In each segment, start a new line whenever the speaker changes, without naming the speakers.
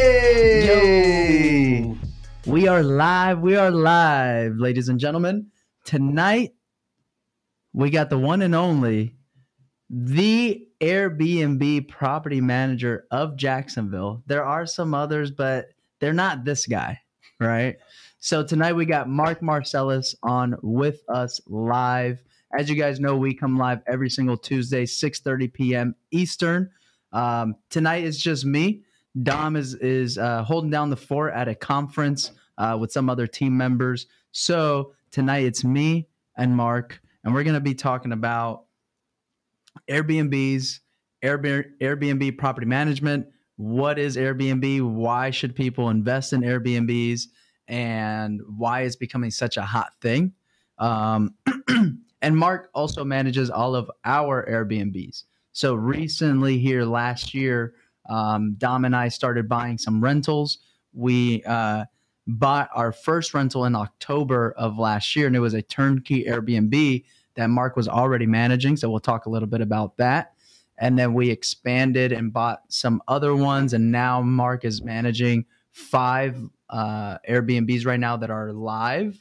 Hey!
Yo.
We are live. We are live, ladies and gentlemen. Tonight, we got the one and only, the Airbnb property manager of Jacksonville. There are some others, but they're not this guy, right? So tonight we got Mark Marcellus on with us live. As you guys know, we come live every single Tuesday, 6:30 p.m. Eastern. Um, tonight is just me. Dom is is uh, holding down the fort at a conference uh, with some other team members. So tonight it's me and Mark, and we're gonna be talking about Airbnbs, Airbnb, Airbnb property management. What is Airbnb? Why should people invest in Airbnbs? And why it's becoming such a hot thing? Um, and Mark also manages all of our Airbnbs. So recently, here last year, um, Dom and I started buying some rentals. We uh, bought our first rental in October of last year, and it was a turnkey Airbnb that Mark was already managing. So we'll talk a little bit about that. And then we expanded and bought some other ones, and now Mark is managing five uh, Airbnbs right now that are live,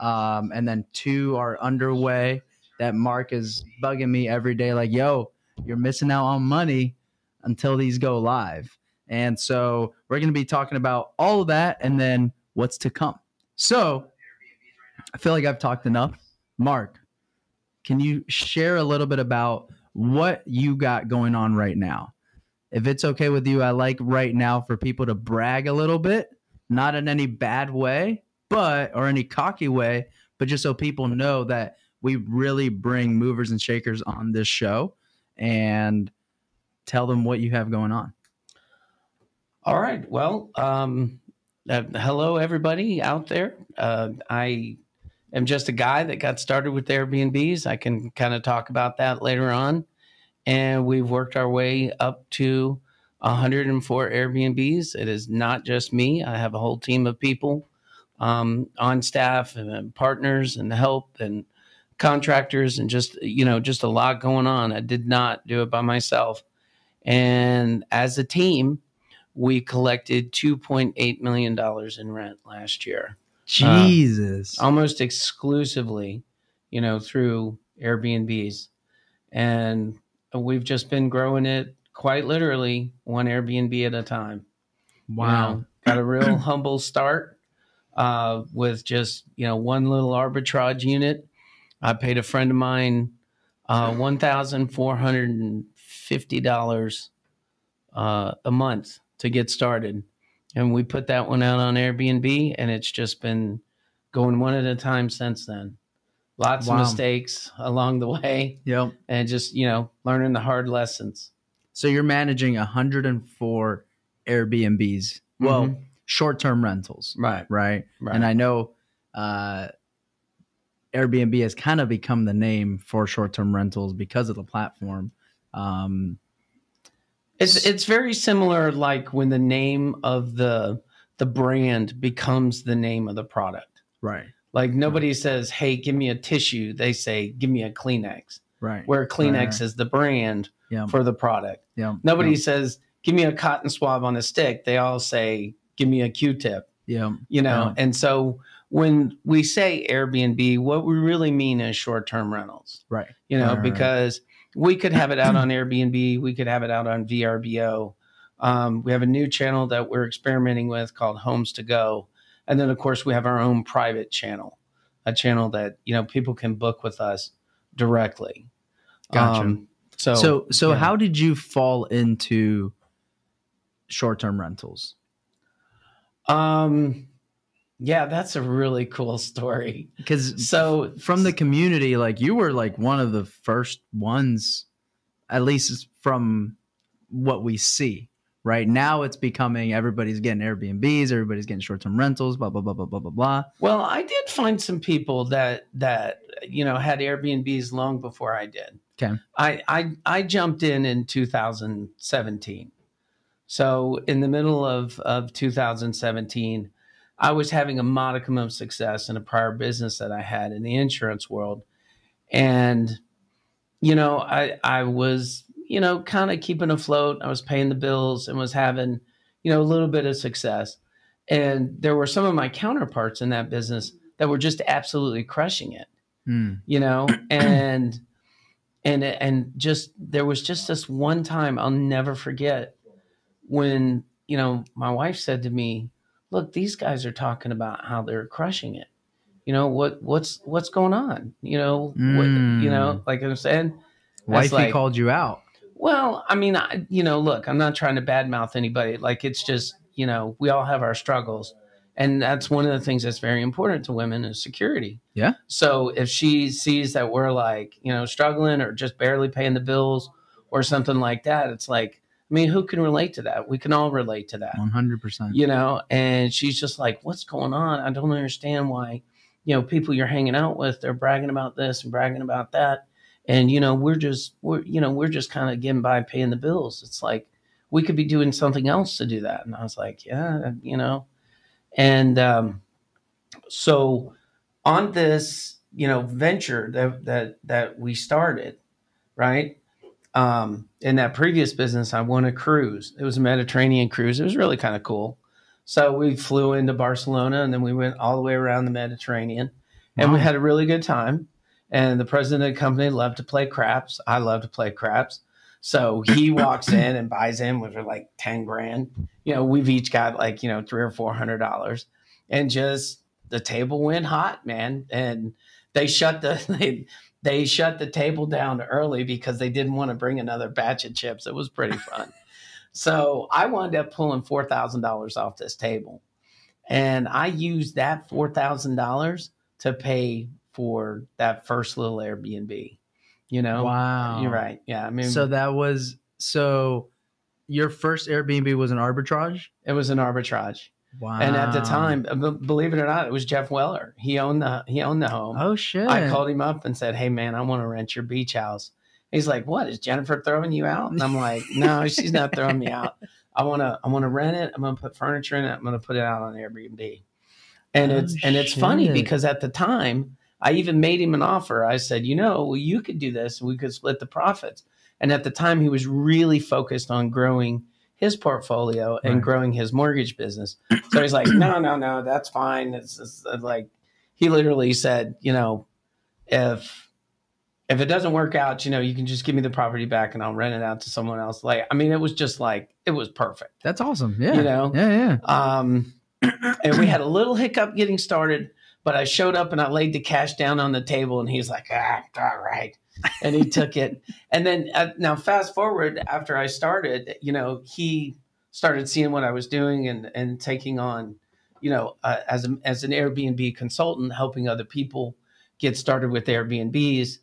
um, and then two are underway. That Mark is bugging me every day, like, "Yo, you're missing out on money until these go live." And so we're going to be talking about all of that, and then what's to come. So I feel like I've talked enough. Mark, can you share a little bit about what you got going on right now? If it's okay with you, I like right now for people to brag a little bit, not in any bad way, but or any cocky way, but just so people know that we really bring movers and shakers on this show and tell them what you have going on.
All right. Well, um, uh, hello, everybody out there. Uh, I am just a guy that got started with Airbnbs. I can kind of talk about that later on. And we've worked our way up to 104 Airbnbs. It is not just me, I have a whole team of people um, on staff and uh, partners and help and contractors and just, you know, just a lot going on. I did not do it by myself. And as a team, we collected $2.8 million in rent last year,
Jesus.
almost exclusively, you know, through Airbnbs. And we've just been growing it quite literally one Airbnb at a time. You
wow.
know, got a real humble start uh, with just, you know, one little arbitrage unit. I paid a friend of mine uh, $1,450 uh, a month to get started. And we put that one out on Airbnb, and it's just been going one at a time since then. Lots
Wow.
of mistakes along the way,
Yep.
and just, you know, learning the hard lessons.
So you're managing 104 Airbnbs. Well,
Mhm.
short-term rentals,
Right.
right?
Right.
And I know uh, Airbnb has kind of become the name for short-term rentals because of the platform. Um,
It's it's very similar like when the name of the the brand becomes the name of the product.
right.
Like nobody says, "Hey, give me a tissue." They say, "Give me a Kleenex."
Right.
Where Kleenex
Right.
is the brand
Yeah.
for the product.
Yeah.
Nobody says, "Give me a cotton swab on a stick." They all say, "Give me a Q-tip."
Yeah.
You know.
Yeah.
And so when we say Airbnb, what we really mean is short-term rentals.
Right.
you know,
Right, right, right.
because we could have it out on Airbnb, we could have it out on VRBO. Um, we have a new channel that we're experimenting with called Homes to Go, and then of course we have our own private channel, a channel that you know people can book with us directly.
Gotcha.
Um, so,
So so
yeah.
how did you fall into short-term rentals?
um, yeah, that's a really cool story.
Because
So
from the community, like you were like one of the first ones, at least from what we see. Right now, it's becoming everybody's getting Airbnbs, everybody's getting short-term rentals, blah blah blah blah blah blah blah.
Well, I did find some people that that you know had Airbnbs long before I did.
Okay.
I I I jumped in in 2017. So in the middle of of 2017, I was having a modicum of success in a prior business that I had in the insurance world, and you know I I was you know kind of keeping afloat. I was paying the bills and was having you know, a little bit of success. And there were some of my counterparts in that business that were just absolutely crushing it,
Mm.
you know, and and and just there was just this one time I'll never forget when you know my wife said to me, "Look, these guys are talking about how they're crushing it. You know what what's what's going on? You know what you know hmm. like I'm saying."
Wifey
like-
called you out.
Well, I mean, I, you know, look, I'm not trying to badmouth anybody. Like, it's just, you know, we all have our struggles. And that's one of the things that's very important to women is security.
Yeah.
So if she sees that we're like, you know, struggling or just barely paying the bills or something like that, it's like, I mean, who can relate to that? We can all relate to that.
One hundred percent.
you know and she's just like what's going on? I don't understand why you know people you're hanging out with they're bragging about this and bragging about that. And you know we're just we're you know we're just kind of getting by paying the bills. It's like we could be doing something else to do that. And i was like yeah you know. And um so on this you know venture that that that we started right um in that previous business i won a cruise. It was a mediterranean cruise. It was really kind of cool. So we flew into barcelona and then we went all the way around the mediterranean and we had a really good time. And the president of the company loved to play craps. I love to play craps. So he walks in and buys in with like 10 grand. You know we've each got like you know three or four hundred dollars. And just the table went hot man. And they shut the they, they shut the table down early because they didn't want to bring another batch of chips it was pretty fun so i wound up pulling $4000 off this table and i used that $4000 to pay for that first little airbnb you know
Wow.
you're right yeah i mean
So that was so. Your first Airbnb was an arbitrage.
it was an arbitrage
Wow.
And at the time, believe it or not, it was Jeff Weller. He owned the he owned the home.
Oh shit.
I called him up and said, "Hey man, I want to rent your beach house." He's like, "What is Jennifer throwing you out?" And I'm like, "No, she's not throwing me out. I want to I want to rent it. I'm going to put furniture in it. I'm going to put it out on Airbnb." And
Oh,
it's and it's funny because at the time, I even made him an offer. I said, "You know, well, you could do this, and we could split the profits." And at the time, he was really focused on growing his portfolio and
Right.
growing his mortgage business. So he's like, no, no, no, that's fine. It's, it's uh, like he literally said, you know, if if it doesn't work out, you know, you can just give me the property back and I'll rent it out to someone else. Like, I mean, it was just like it was perfect.
That's awesome. Yeah.
You know?
Yeah. Yeah.
Um, and we had a little hiccup getting started, but I showed up and I laid the cash down on the table, and he's like, "Ah, all right," and he took it. And then uh, now, fast forward after I started, you know, he started seeing what I was doing and and taking on, you know, uh, as a, as an Airbnb consultant, helping other people get started with Airbnbs.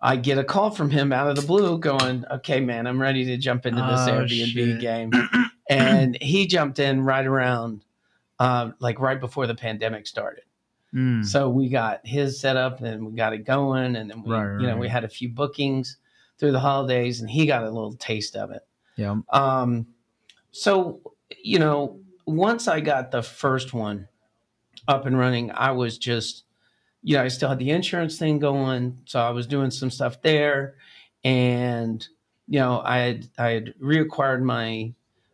I get a call from him out of the blue, going, "Okay, man, I'm ready to jump into this
Oh,
Airbnb
shit.
game." and he jumped in right around uh, like right before the pandemic started
Mm.
so we got his set up and we got it going and then we
Right,
you know
right.
we had a few bookings through the holidays and he got a little taste of it
Yeah.
um so you know once i got the first one up and running i was just you know i still had the insurance thing going so i was doing some stuff there and you know i had i had reacquired my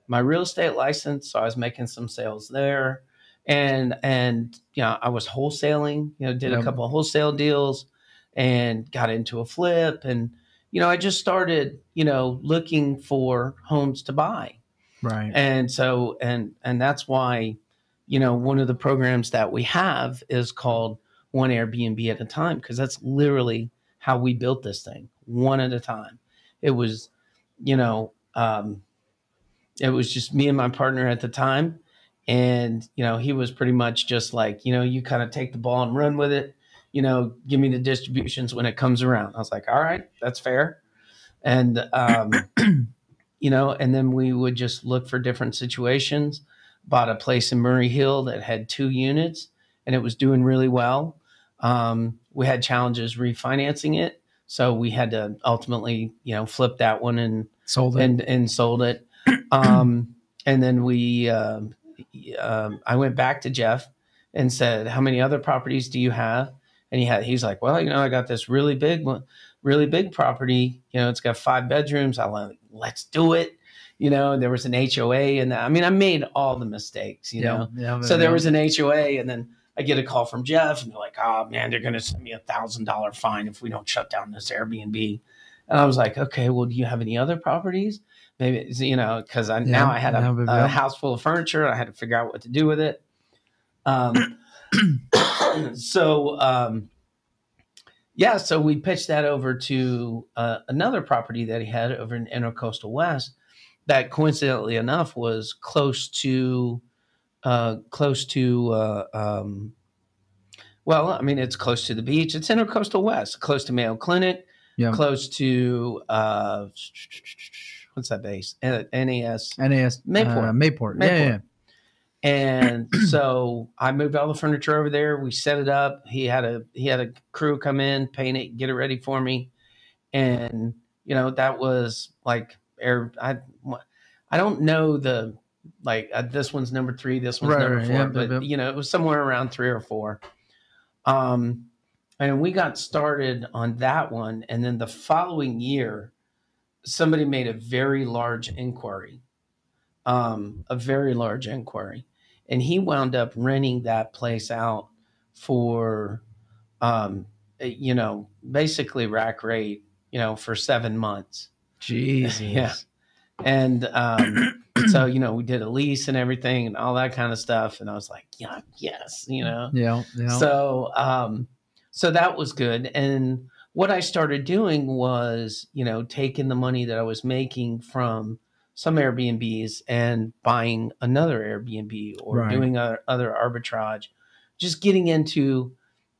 my real estate license so i was making some sales there and and you know i was wholesaling you know did a couple of wholesale deals and got into a flip. And you know i just started you know looking for homes to buy.
Right.
and so and and that's why you know one of the programs that we have is called one airbnb at a time because that's literally how we built this thing one at a time. It was you know um it was just me and my partner at the time and you know he was pretty much just like you know you kind of take the ball and run with it. You know give me the distributions when it comes around. I was like all right that's fair. And um you know and then we would just look for different situations. Bought a place in murray hill that had two units and it was doing really well. Um, we had challenges refinancing it so we had to ultimately you know flip that one and
Sold it.
and and sold it. Um, and then we, um, um, I went back to Jeff and said, "How many other properties do you have?" And he had, he's like, "Well, you know, I got this really big one, really big property. You know, it's got five bedrooms. I like, let's do it." you know, there was an HOA, and I mean, I made all the mistakes, you know.
yeah,
So there was an HOA, and then I get a call from Jeff, and they're like, "Oh man, they're going to send me a thousand dollar fine if we don't shut down this Airbnb." And I was like, "Okay, well, do you have any other properties?" Maybe you know, because I now I had a, a house full of furniture. I had to figure out what to do with it. Um, so um, yeah, so we pitched that over to uh, another property that he had over in Intercoastal West. That coincidentally enough was close to, uh, close to, uh, um, well, I mean, it's close to the beach. It's Intercoastal West, close to Mayo Clinic,
Yeah.
close to uh, what's that base? Uh, NAS.
NAS
Mayport.
Uh, Mayport. Yeah,
Mayport.
yeah, yeah.
And so I moved all the furniture over there. We set it up. He had a he had a crew come in, paint it, get it ready for me, and you know that was like air. I I don't know the like uh, this one's number three, this one's
Right,
number four,
yeah,
but
yeah.
you know it was somewhere around three or four. Um, and we got started on that one, and then the following year, somebody made a very large inquiry, um, a very large inquiry, and he wound up renting that place out for, um, you know, basically rack rate, you know, for seven months.
Jesus.
Yeah. And um, so, you know, we did a lease and everything and all that kind of stuff. And I was like, yeah, yes, you know.
Yeah. Yeah.
So, um, so that was good. And what I started doing was, you know, taking the money that I was making from some Airbnbs and buying another Airbnb or
Right.
doing other, other arbitrage, just getting into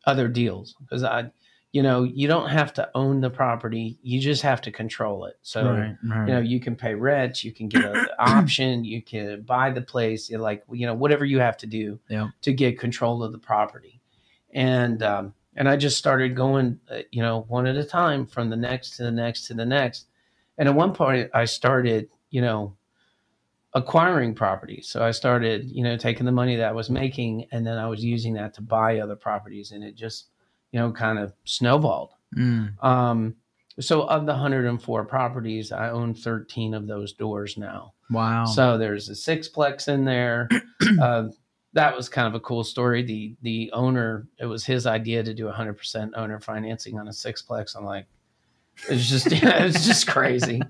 other deals because I, you know, you don't have to own the property; you just have to control it. So,
right. Right.
you know you can pay rent you can get an option you can buy the place you like you know whatever you have to do
Yeah.
to get control of the property and um and i just started going uh, you know one at a time from the next to the next to the next and at one point i started you know acquiring properties so i started you know taking the money that i was making and then i was using that to buy other properties and it just you know kind of snowballed
Mm.
um, so of the 104 properties, I own 13 of those doors now.
Wow.
So there's a sixplex in there. uh, that was kind of a cool story. The the owner, it was his idea to do 100% owner financing on a sixplex. I'm like, it's just it's just crazy.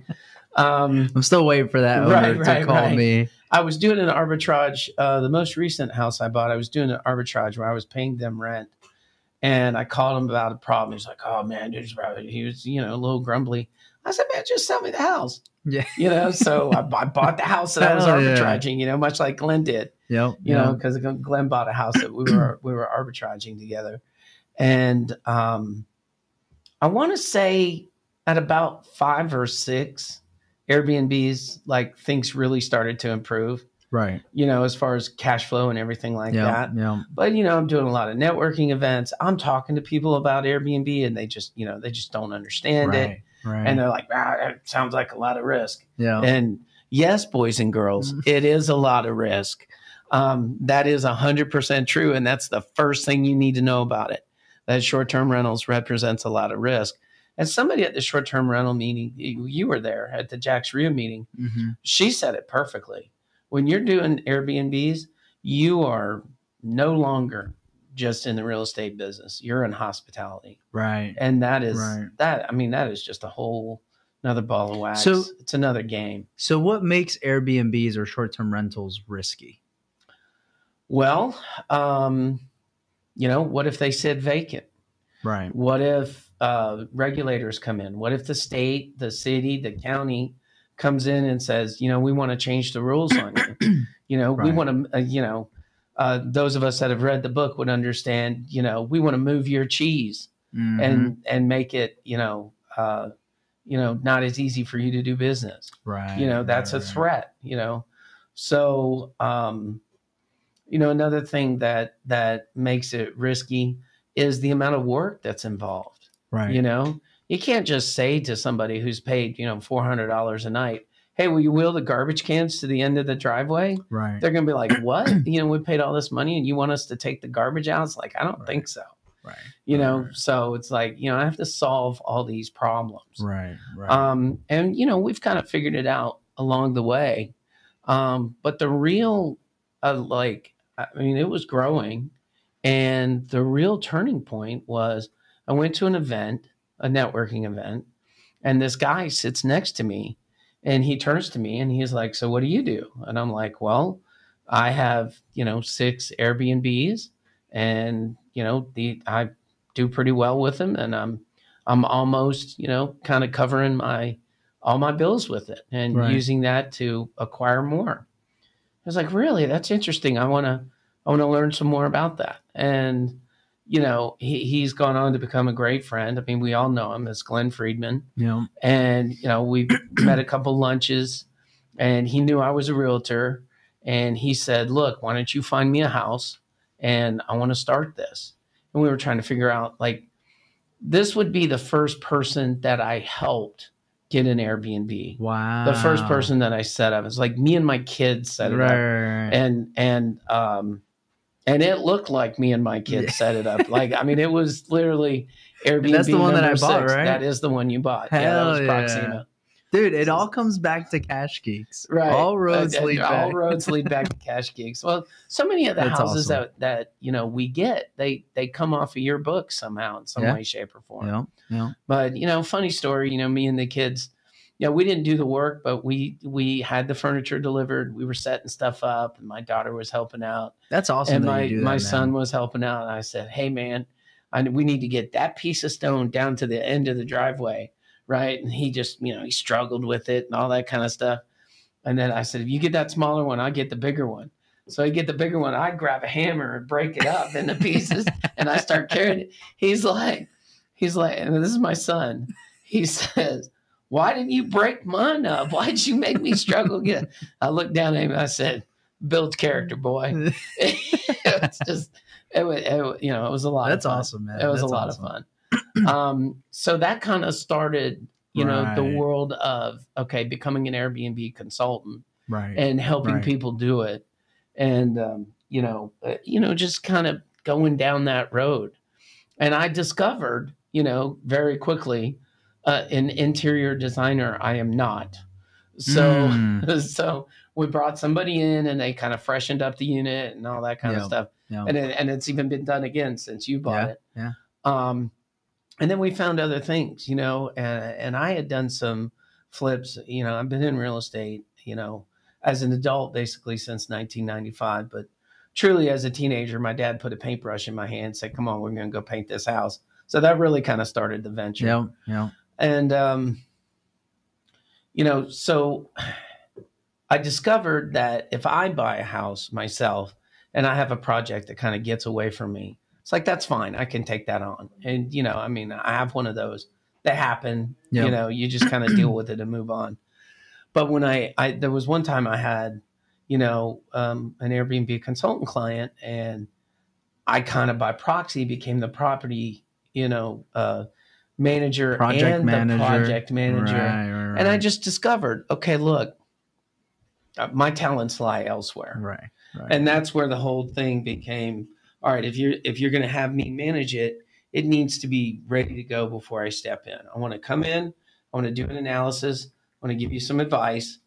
Um,
I'm still waiting for that owner
Right,
to
right,
call
right.
me.
I was doing an arbitrage. Uh, the most recent house I bought, I was doing an arbitrage where I was paying them rent, and I called him about a problem. He's like, "Oh man, there's probably-" he was you know a little grumbly." I said, "Man, just sell me the house."
Yeah.
You know, so I, I bought the house that I was
Hell yeah.
arbitraging. You know, much like Glenn did.
Yep.
You know, because Glenn bought a house that we were we were arbitraging together, and um, I want to say at about five or six Airbnbs, like things really started to improve
Right.
you know, as far as cash flow and everything like
yeah.
that.
Yeah.
But you know, I'm doing a lot of networking events. I'm talking to people about Airbnb, and they just, you know, they just don't understand it,
Right. Right.
and they're like, "Ah, that sounds like a lot of risk."
yeah.
And yes, boys and girls,
Mhm.
it is a lot of risk. Um, that is hundred percent true, and that's the first thing you need to know about it. That short-term rentals represents a lot of risk. And somebody at the short-term rental meeting, you, were there at the JAX REIA meeting
Mhm.
she said it perfectly. When you're doing Airbnbs, you are no longer just in the real estate business. You're in hospitality.
Right.
And that is
Right.
that I mean, that is just a whole another ball of wax.
So-
it's another game.
So, what makes Airbnbs or short-term rentals risky?
Well, um, you know, what if they said vacant?
Right.
What if uh, regulators come in? What if the state, the city, the county comes in and says, you know, we want to change the rules on you? You know, we want to, uh, you know, uh, those of us that have read the book would understand. You know, we want to move your cheese
Mhm.
and and make it, you know, uh, you know, not as easy for you to do business.
right.
You know, that's a
right, right.
threat. You know, so um, you know, another thing that that makes it risky is the amount of work that's involved.
Right.
You know, you can't just say to somebody who's paid, you know, four hundred dollars a night, "Hey, will you wheel the garbage cans to the end of the driveway?"
Right.
They're going to be like, "What? you know, we paid all this money, and you want us to take the garbage out?" It's like, I don't
Right.
think so.
Right.
You know,
Right.
so it's like, you know, I have to solve all these problems.
Right. Right.
Um, and you know, we've kind of figured it out along the way. Um, but the real, uh, like, I mean, it was growing. And the real turning point was I went to an event, a networking event, and this guy sits next to me and he turns to me and he's like, So what do you do? And I'm like, Well, I have, you know, six Airbnbs and, you know, the I do pretty well with them and I'm I'm almost, you know, kind of covering my all my bills with it and
Right.
using that to acquire more. I was like, really? That's interesting. I want to, I want to learn some more about that. And, you know, he, he's gone on to become a great friend. I mean, we all know him as Glenn Friedman.
Know,
And, you know, we met a couple lunches and he knew I was a realtor. And he said, look, why don't you find me a house and I want to start this. And we were trying to figure out like, this would be the first person that I helped get an Airbnb.
wow.
The first person that I set up. It's like me and my kids set it
right,
up and and um and it looked like me and my kids set it up. Like I mean, it was literally Airbnb.
that's the one that I bought,
six.
right?
That is the one you bought. yeah, that
Hell
was. Proxima.
Dude, it all comes back to Cash Geeks.
Right.
All roads
Uh,
lead
all
back.
roads lead back to Cash Geeks. Well, so many of the
That's
houses
awesome.
that that you know we get, they they come off of your book somehow in some
Yeah.
way, shape, or form.
Yeah, yeah.
But you know, funny story. You know, me and the kids. You know, we didn't do the work, but we we had the furniture delivered. We were setting stuff up, and my daughter was helping out.
That's awesome.
and
that
my
do that,
my son was helping out. And I said, "Hey, man, I, we need to get that piece of stone down to the end of the driveway, right?" And he just, you know, he struggled with it and all that kind of stuff. And then I said, "If you get that smaller one, I get the bigger one." So I get the bigger one. I grab a hammer and break it up into pieces, and I start carrying it. He's like, he's like, and this is my son. He says. Why didn't you break mine up? Why did you make me struggle again? I looked down at him and I said, build character, boy it's just it, was, it, you know it was a lot
That's
of fun.
awesome, man.
it was
That's
a lot
awesome.
of fun um so that kind of started you know the world of okay becoming an airbnb consultant
Right.
and helping
Right.
people do it and um you know uh, you know just kind of going down that road and i discovered you know very quickly uh, an interior designer i am not so
Mm.
so we brought somebody in and they kind of freshened up the unit and all that kind
Yeah,
of stuff
yeah.
and it, and it's even been done again since you bought
Yeah,
it
yeah.
um and then we found other things you know and and i had done some flips you know i've been in real estate you know as an adult basically since 1995 but truly as a teenager my dad put a paintbrush in my hand said come on we're going to go paint this house so that really kind of started the venture
Yeah, yeah.
and um, you know, so I discovered that if I buy a house myself and I have a project that kind of gets away from me, it's like that's fine. I can take that on. And you know, I mean, I have one of those that happen. You know, you just kind of deal with it and move on. But when I, I there was one time I had, you know, um, an Airbnb consultant client, and I kind of by proxy became the property, you know, uh, manager
Project
and
manager.
the project manager.
Right, right, right.
And I just discovered, okay, look, uh, my talents lie elsewhere,
right, right.
and that's where the whole thing became. All right, if you're if you're going to have me manage it, it needs to be ready to go before I step in. I want to come in, I want to do an analysis, I want to give you some advice,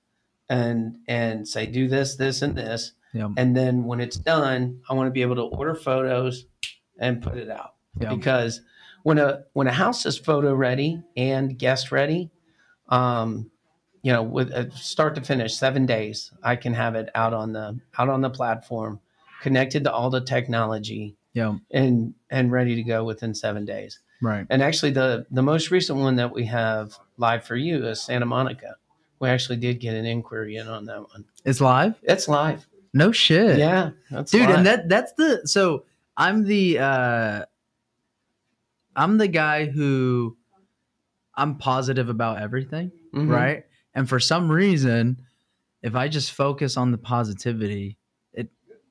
and and say do this, this, and this,
yeah,
and then when it's done, I want to be able to order photos and put it out
yeah.
because when a when a house is photo ready and guest ready, um, you know, with uh, start to finish, seven days, I can have it out on the out on the platform, connected to all the technology,
yeah,
and and ready to go within seven days.
right.
And actually, the the most recent one that we have live for you is Santa Monica. We actually did get an inquiry in on that one.
It's live.
It's live.
No shit.
Yeah, that's
dude
live.
and that that's the so i'm the uh i'm the guy who i'm positive about everything
Mhm.
right and for some reason if i just focus on the positivity it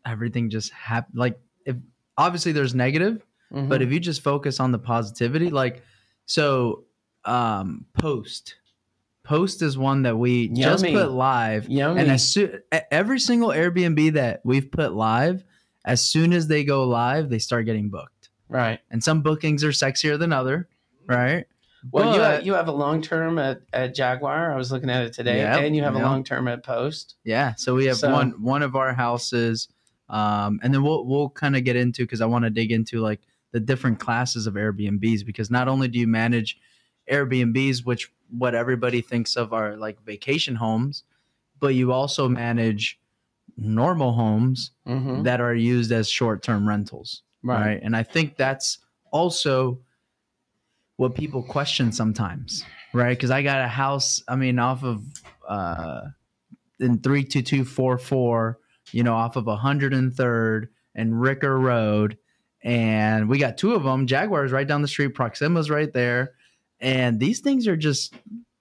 everything just happen like if obviously there's negative
Mhm.
but if you just focus on the positivity like so um post post is one that we just put live
Yummy.
and as soon every single Airbnb that we've put live, as soon as they go live, they start getting booked.
right.
And some bookings are sexier than other, right?
Well, you have, you have a long term at, at Jaguar. I was looking at it today,
Yep,
and you have a long term at Post.
Yeah, so we have
So-
one one of our houses, um, and then we'll we'll kind of get into because I want to dig into like the different classes of Airbnbs because not only do you manage Airbnbs, which what everybody thinks of are like vacation homes, but you also manage normal homes
Mm-hmm.
that are used as short term rentals, right. And I think that's also what people question sometimes, right? Because I got a house, I mean, off of uh, in three two two four four, you know, off of 103rd and Ricker Road, and we got two of them. Jaguars right down the street, Proxima's right there, and these things are just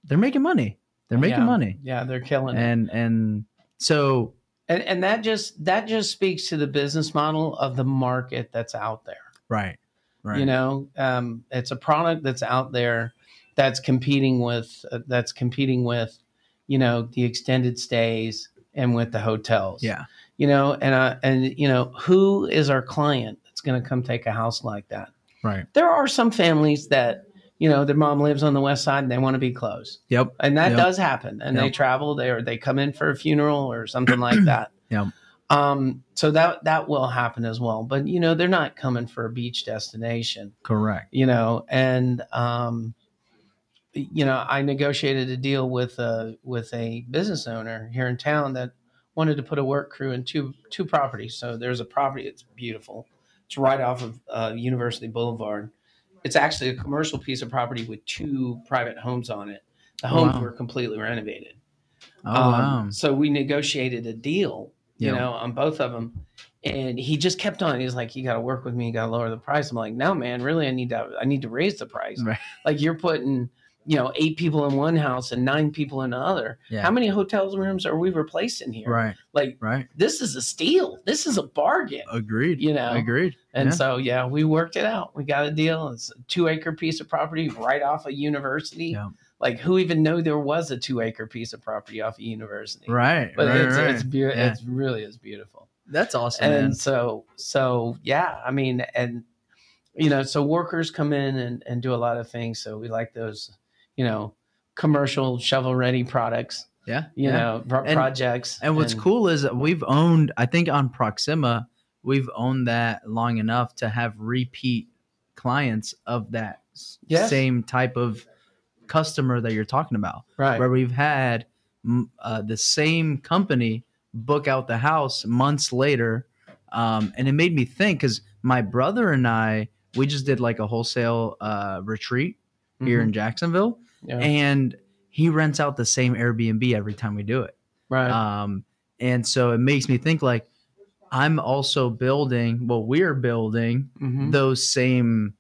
they're making money. They're making
Yeah.
money,
Yeah, they're killing it.
and and so
And and that just that just speaks to the business model of the market that's out there.
right, right,
You know, um, it's a product that's out there that's competing with uh, that's competing with, you know, the extended stays and with the hotels.
yeah,
You know, and uh, and you know, who is our client that's going to come take a house like that?
right,
There are some families that you know their mom lives on the west side and they want to be close,
yep,
and that
Yep.
does happen. And they
Yep.
travel, they or they come in for a funeral or something like that.
Yep.
Um, so that that will happen as well. But you know, they're not coming for a beach destination.
correct,
You know, and um, you know, I negotiated a deal with a with a business owner here in town that wanted to put a work crew in two two properties. So there's a property that's beautiful. It's right off of uh, University Boulevard. It's actually a commercial piece of property with two private homes on it. The
Oh,
homes
wow.
were completely renovated.
oh
Um,
wow,
So we negotiated a deal, you know, on both of them. And he just kept on. He's like, "You got to work with me. You got to lower the price." I'm like, "No, man. Really, I need to. I need to raise the price.
Right.
Like you're putting, you know, eight people in one house and nine people in another.
Yeah.
How many hotels rooms are we replacing here?
right,
Like
right,
this is a steal. This is a bargain.
agreed,
You know,
agreed,
And
Yeah.
so, yeah, we worked it out. We got a deal. It's a two acre piece of property right off a university.
Yeah.
Like, who even knew there was a two acre piece of property off a university?
right,
But
right,
it's
right.
it's,
Yeah.
it's really is beautiful.
That's awesome,
and
man.
so so yeah, I mean, and you know, so workers come in and, and do a lot of things. So we like those, you know, commercial shovel ready products.
Yeah,
You
yeah.
know, pro-
And-
projects.
And what's cool is we've owned, I think on Proxima, we've owned that long enough to have repeat clients of that
Yes.
same type of customer that you're talking about,
right?
where we've had uh, the same company book out the house months later. Um, and it made me think because my brother and I, we just did like a wholesale uh, retreat here
Mhm.
in Jacksonville,
Yeah.
and he rents out the same Airbnb every time we do it.
right.
Um, and so it makes me think like I'm also building, well, we're building
Mhm.
those same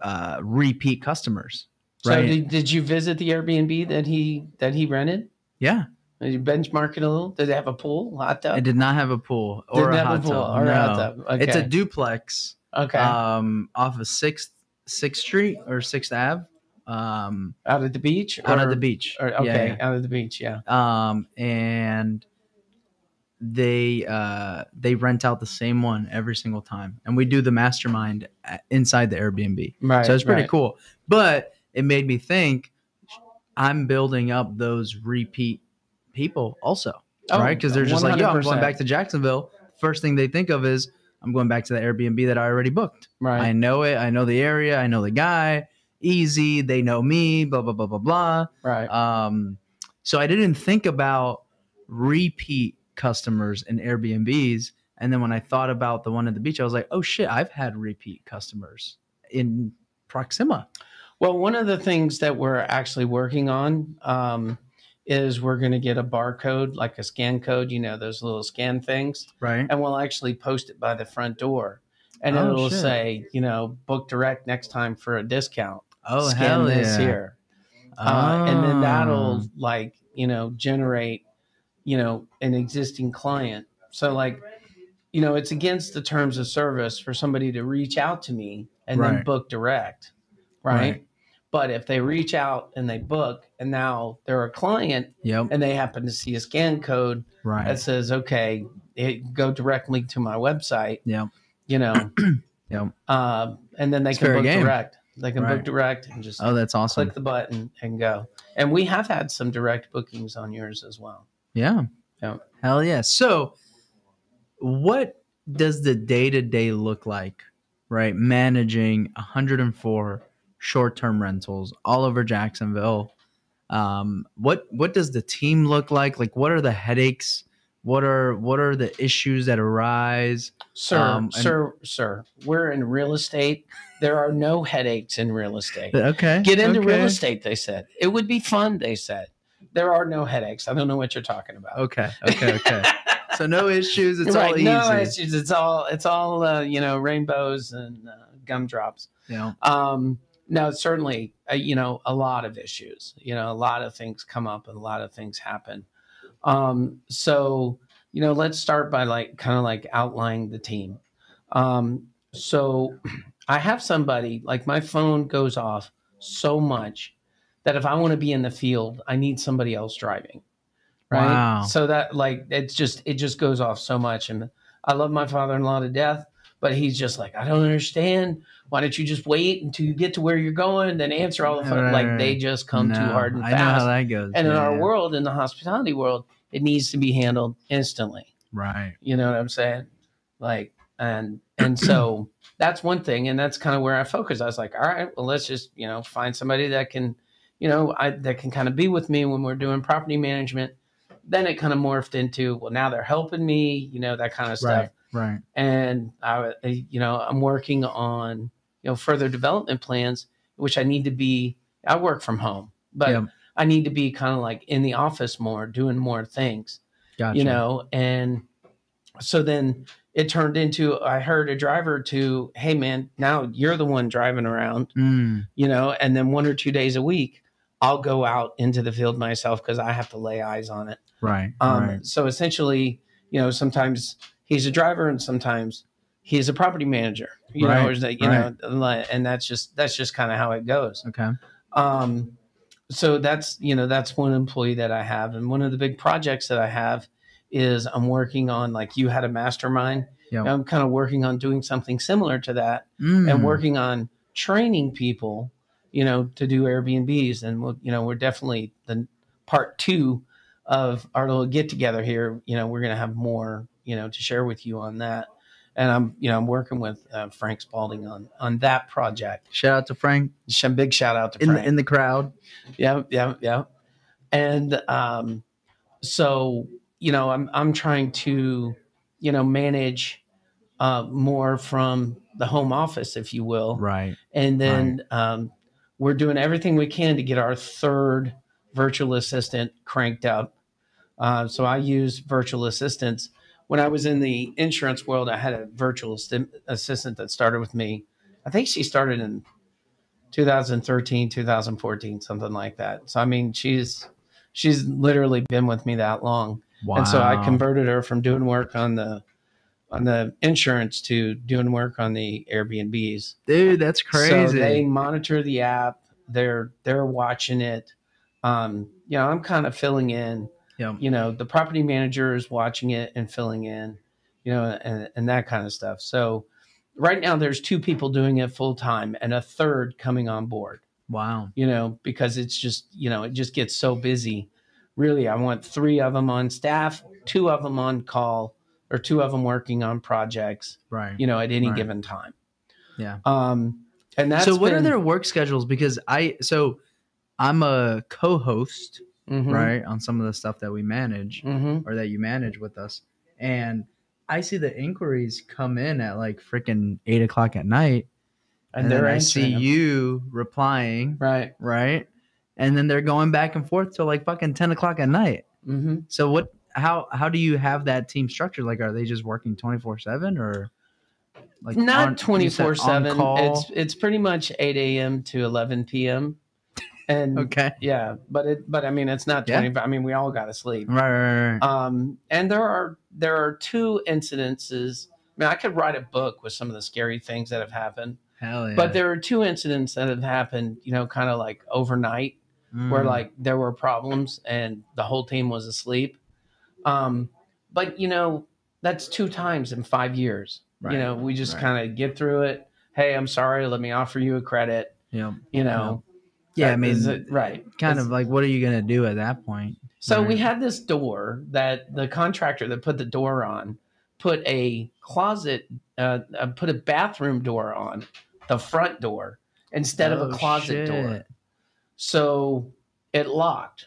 uh, repeat customers.
So
right.
did, did you visit the Airbnb that he that he rented?
Yeah.
Did you benchmark it a little? Did it have a pool, hot tub?
It did not have a pool or a hot tub.
or
no.
a hot tub. Okay.
It's a duplex
okay.
um, off of Sixth Sixth Street or Sixth Ave, um,
out at the beach.
out
or,
at the beach.
Or, okay,
yeah.
out at the beach. Yeah.
um, and they uh, they rent out the same one every single time, and we do the mastermind inside the Airbnb.
Right.
so it's pretty
right.
cool. But it made me think I'm building up those repeat people also,
Oh,
right? Because they're just like, yo, I'm going back to Jacksonville. First thing they think of is I'm going back to the Airbnb that I already booked.
Right.
I know it. I know the area. I know the guy. Easy. They know me. Blah blah blah blah blah.
right.
Um, so I didn't think about repeat customers in Airbnbs. And then when I thought about the one at the beach, I was like, oh shit, I've had repeat customers in Proxima.
Well, one of the things that we're actually working on um, is we're going to get a barcode, like a scan code, you know, those little scan things,
Right.
and we'll actually post it by the front door. And
Oh,
it'll
shit.
say, you know, book direct next time for a discount.
Oh,
scan
hell
this
yeah.
here. Uh, and then that'll
Oh.
like, you know, generate, you know, an existing client. So, like, you know, it's against the terms of service for somebody to reach out to me and then book direct. Right?
Right.
But if they reach out and they book and now they're a client
Yep.
and they happen to see a scan code
Right.
that says, okay, it, go directly to my website,
Yep.
you know,
Yep.
uh, and then they
It's
can book
game.
direct. They can
Right.
book direct and just
Oh, that's awesome.
click the button and go. And we have had some direct bookings on yours as well.
Yeah.
Yeah.
Hell yeah. So, what does the day to day look like, right? Managing 104 short term rentals all over Jacksonville. Um, what what does the team look like? Like, what are the headaches? What are what are the issues that arise?
Sir,
Um, and-
sir, sir, we're in real estate. There are no headaches in real estate.
Okay,
Get into real estate, they said. It would be fun, they said. There are no headaches. I don't know what you're talking about.
Okay, okay, okay. so no issues. It's
right.
all easy.
No, just, it's all it's all uh, you know rainbows and uh, gumdrops.
know,
Um, no, certainly, uh, you know, a lot of issues. You know, a lot of things come up and a lot of things happen. Um, so, you know, let's start by like kind of like outlining the team. Um, so, I have somebody like my phone goes off so much that if I want to be in the field, I need somebody else driving. Right.
Wow.
So that like it's just it just goes off so much. And I love my father-in-law to death, but he's just like, I don't understand. Why don't you just wait until you get to where you're going, and then answer all the?
Right,
like they just come too hard and fast.
I know how that goes.
And in our world, in the hospitality world, it needs to be handled instantly.
right?
You know what I'm saying? Like, and and so that's one thing, and that's kind of where I focus. I was like, all right, well, let's just you know find somebody that can, you know, I that can kind of be with me when we're doing property management. Then it kind of morphed into, well, now they're helping me, you know, that kind of stuff.
Right, right.
And I, you know, I'm working on you know further development plans, which I need to be. I work from home, but
Yep.
I need to be kind of like in the office more, doing more things
Gotcha.
you know and so then it turned into i heard a driver to hey man now you're the one driving around
Mm,
you know and then one or two days a week i'll go out into the field myself because i have to lay eyes on it
right,
um,
right.
so essentially you know sometimes he's a driver and sometimes he's a property manager you
Right,
know or is that, you know and that's just that's just kind of how it goes
Okay.
um, so that's you know that's one employee that I have, and one of the big projects that I have is I'm working on like you had a mastermind.
Yep.
I'm kind of working on doing something similar to that,
Mm,
and working on training people, you know, to do Airbnbs, and we'll, you know we're definitely the part two of our little get together here. You know, we're gonna have more you know to share with you on that. And I'm, you know, I'm working with uh, Frank Spalding on on that project.
Shout out to Frank
Sh- Big shout out to
in
Frank
the, in the crowd.
yeah yeah yeah and um so you know i'm i'm trying to you know manage uh more from the home office if you will
Right.
and then um we're doing everything we can to get our third virtual assistant cranked up uh, so i use virtual assistants when i was in the insurance world i had a virtual assistant that started with me. I think she started in 2013 2014 something like that. So i mean she's she's literally been with me that long.
Wow.
and so i converted her from doing work on the on the insurance to doing work on the airbnbs.
Dude, that's crazy.
so they monitor the app. They're they're watching it. Um you know i'm kind of filling in
Yep.
you know the property manager is watching it and filling in you know and, and that kind of stuff so right now there's two people doing it full time and a third coming on board
wow.
you know because it's just you know it just gets so busy really i want three of them on staff two of them on call or two of them working on projects
Right.
you know at any
Right.
given time
Yeah.
um and that's
so what are their work schedules? Because I so I'm a co-host,
Mhm,
right, on some of the stuff that we manage
mhm.
or that you manage with us, and I see the inquiries come in at like freaking eight o'clock at night,
and,
and, then I see
them.
you replying,
right
right, and then they're going back and forth till like fucking ten o'clock at night.
hmm
So what? How how do you have that team structured? Like, are they just working twenty four seven or like
not 24 7 it's it's pretty much 8 a.m to 11 p.m and
okay,
yeah but it but i mean it's not
Yeah.
20 i mean we all gotta sleep
right, right, right.
um and there are there are two incidences i mean i could write a book with some of the scary things that have happened
Hell yeah.
but there are two incidents that have happened you know kind of like overnight where
Mm.
like there were problems and the whole team was asleep. Um, but you know, that's two times in five years.
Right,
You know, we just
right.
kind of get through it. Hey, I'm sorry. Let me offer you a credit.
Yeah.
You know.
Yeah, I mean,
it- right.
kind
It's-
of like, what are you gonna do at that point?
So we had this door that the contractor that put the door on put a closet, uh, uh, put a bathroom door on the front door instead of
Oh,
a closet door. So it locked.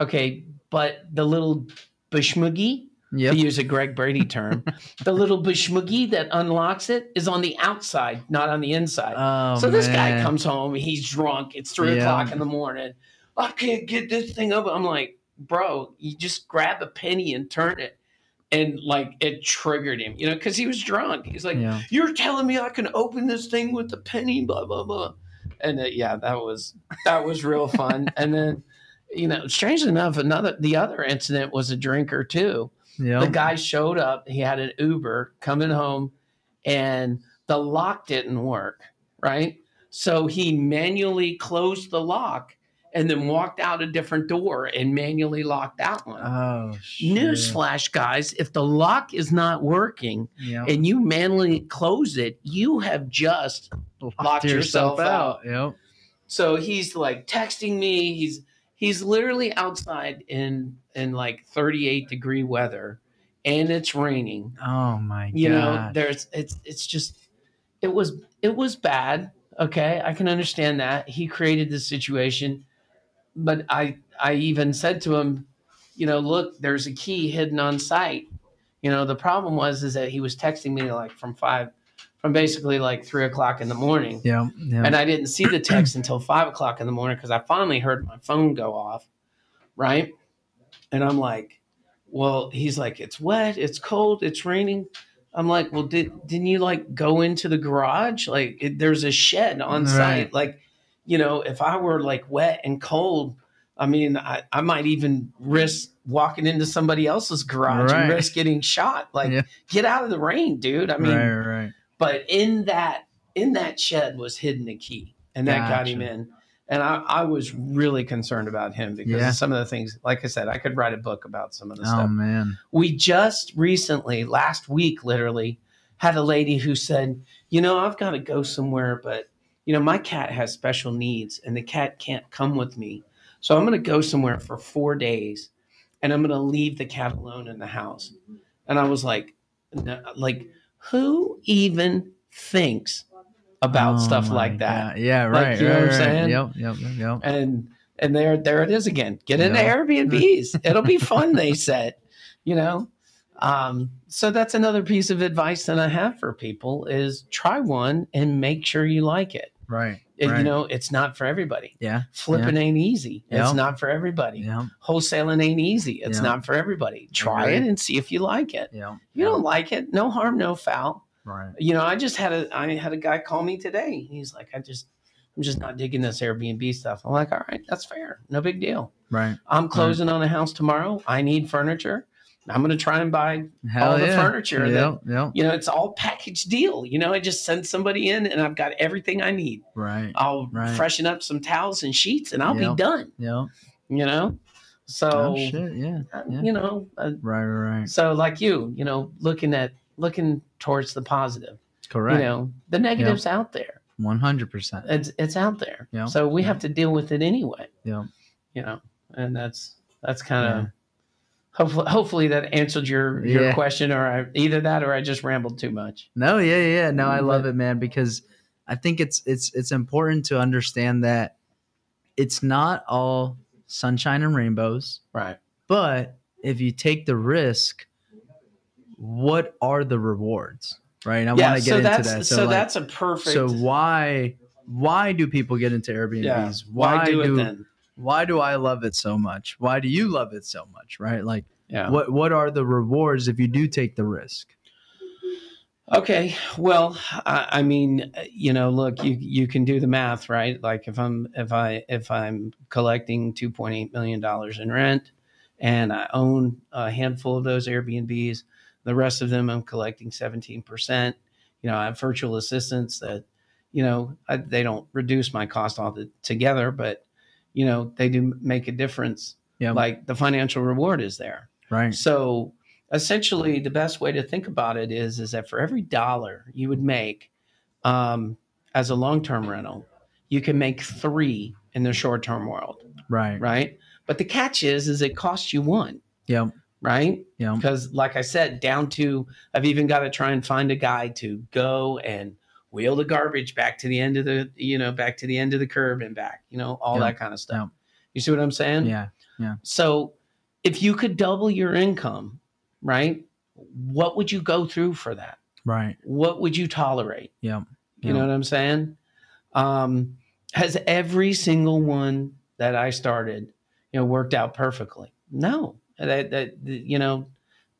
Okay, but the little bushmoogie,
Yep.
to use a Greg Brady term, the little bushmoogie that unlocks it is on the outside, not on the inside.
Oh,
so this guy comes home, he's drunk, it's three
Yeah.
o'clock in the morning. I can't get this thing up. I'm like, bro, you just grab a penny and turn it. And like it triggered him, you know, because he was drunk. He's like,
Yeah.
you're telling me I can open this thing with a penny, blah blah blah. And uh, yeah, that was that was real fun. and then, you know, strangely enough, another the other incident was a drinker too.
Yep.
The guy showed up. He had an Uber coming home, and the lock didn't work. Right, so he manually closed the lock and then walked out a different door and manually locked that one.
Oh, shit.
Newsflash, guys! If the lock is not working
Yep.
and you manually close it, you have just locked yourself out.
Yep.
so he's like texting me. He's he's literally outside in in like 38 degree weather and it's raining.
Oh my god.
You know, there's it's it's just it was it was bad. Okay, I can understand that. He created the situation, but I I even said to him, you know, look, there's a key hidden on site. You know, the problem was is that he was texting me like from five from basically like three o'clock in the morning.
Yep. Yep.
And I didn't see the text until five o'clock in the morning because I finally heard my phone go off. Right. And I'm like, well, he's like, it's wet, it's cold, it's raining. I'm like, well, did didn't you like go into the garage? Like, it, there's a shed on
Right.
site. Like, you know, if I were like wet and cold, I mean, I, I might even risk walking into somebody else's garage
Right.
and risk getting shot. Like,
Yeah.
get out of the rain, dude. I mean,
right, right.
But in that in that shed was hidden a key and that got him in. And I, I was really concerned about him because
Yeah.
some of the things like i said i could write a book about some of the
Oh
stuff.
Oh man.
we just recently last week literally had a lady who said you know i've got to go somewhere but you know my cat has special needs and the cat can't come with me. So i'm going to go somewhere for four days and i'm going to leave the cat alone in the house. And i was like no, like who even thinks about
Oh
stuff like that
God. Yeah,
Like,
right.
you know
right,
what I'm saying?
Yep, yep, yep, yep.
and and there there it is again get into
Yeah.
airbnbs it'll be fun they said you know um so that's another piece of advice that i have for people is try one and make sure you like it
Right. Right.
you know it's not for everybody
Yeah.
flipping ain't easy
Yeah.
it's not for everybody
Yeah.
wholesaling ain't easy it's
Yeah.
not for everybody try it and see if you like it
Yeah.
you don't like it no harm no foul
Right.
you know i just had a i had a guy call me today he's like i just i'm just not digging this airbnb stuff i'm like all right that's fair no big deal
Right.
i'm closing on a house tomorrow i need furniture i'm going to try and buy
Hell
all the
yeah.
furniture that-
Yep. Yep.
you know it's all package deal you know i just send somebody in and i've got everything i need
Right.
i'll
Right.
freshen up some towels and sheets and i'll
Yep.
be done
Yep.
you know so
Oh shit. Yeah.
uh,
yeah.
you know uh,
Right. Right. Right.
so like you you know looking at looking towards the positive
Correct.
you know the negatives out there
One hundred percent.
it's it's out there.
Yeah.
So we
Yeah.
have to deal with it anyway.
Yeah.
You know, and that's that's kind of
Yeah.
Hopefully hopefully that answered your your
Yeah.
question or I, either that or I just rambled too much.
No, yeah, yeah. No, I mm-hmm. love
But-
it, man, because I think it's it's it's important to understand that it's not all sunshine and rainbows,
Right.
but if you take the risk, what are the rewards? Right. I
yeah.
want to get
So
into
that's
that.
so,
So, like,
that's a perfect.
so why why do people get into Airbnbs?
yeah. Why, do it then?
Why do I love it so much? Why do you love it so much? Right? Like
Yeah.
what what are the rewards if you do take the risk?
Okay. Well, I, I mean, you know, look, you you can do the math, right? Like if I'm if I if I'm collecting two point eight million dollars in rent, and I own a handful of those Airbnbs, the rest of them I'm collecting seventeen percent. You know, I have virtual assistants that, you know, I, they don't reduce my cost all the, together, but you know, they do make a difference.
Yeah.
Like the financial reward is there.
Right.
So essentially, the best way to think about it is is that for every dollar you would make um, as a long term rental, you can make three in the short term world,
Right.
right? But the catch is, is it costs you one,
yeah
right?
Yep.
Because, like I said, down to I've even got to try and find a guy to go and wheel the garbage back to the end of the, you know, back to the end of the curb and back, you know, all
Yep.
that kind of stuff.
Yep.
You see what I'm saying?
Yeah.
Yeah so, if you could double your income, right? What would you go through for that?
Right.
What would you tolerate?
Yeah.
You know what I'm saying? Um, has every single one that I started, you know, worked out perfectly? No. That, that you know,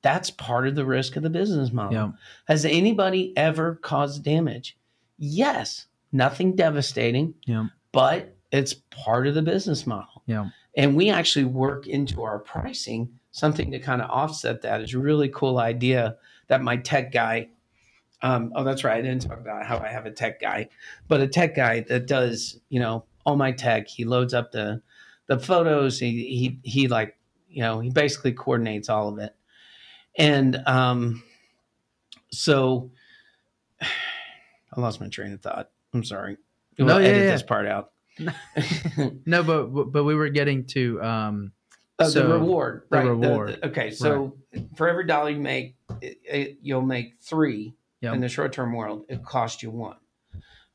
that's part of the risk of the business model.
Yep.
Has anybody ever caused damage? Yes. Nothing devastating,
Yep.
but it's part of the business model.
Yep.
And we actually work into our pricing something to kind of offset that. It's a really cool idea that my tech guy. Um, oh, that's right. I didn't talk about how I have a tech guy, but a tech guy that does, you know, all my tech. He loads up the the photos. He he he like, you know, he basically coordinates all of it. And um, so I lost my train of thought. I'm sorry. We'll
No, yeah,
edit
yeah.
this part out.
No, but but we were getting to um
Oh,
So,
the reward,
the
right?
reward.
okay, so for every dollar you make, it, it, you'll make three
Yep.
in the short-term world. It costs you one.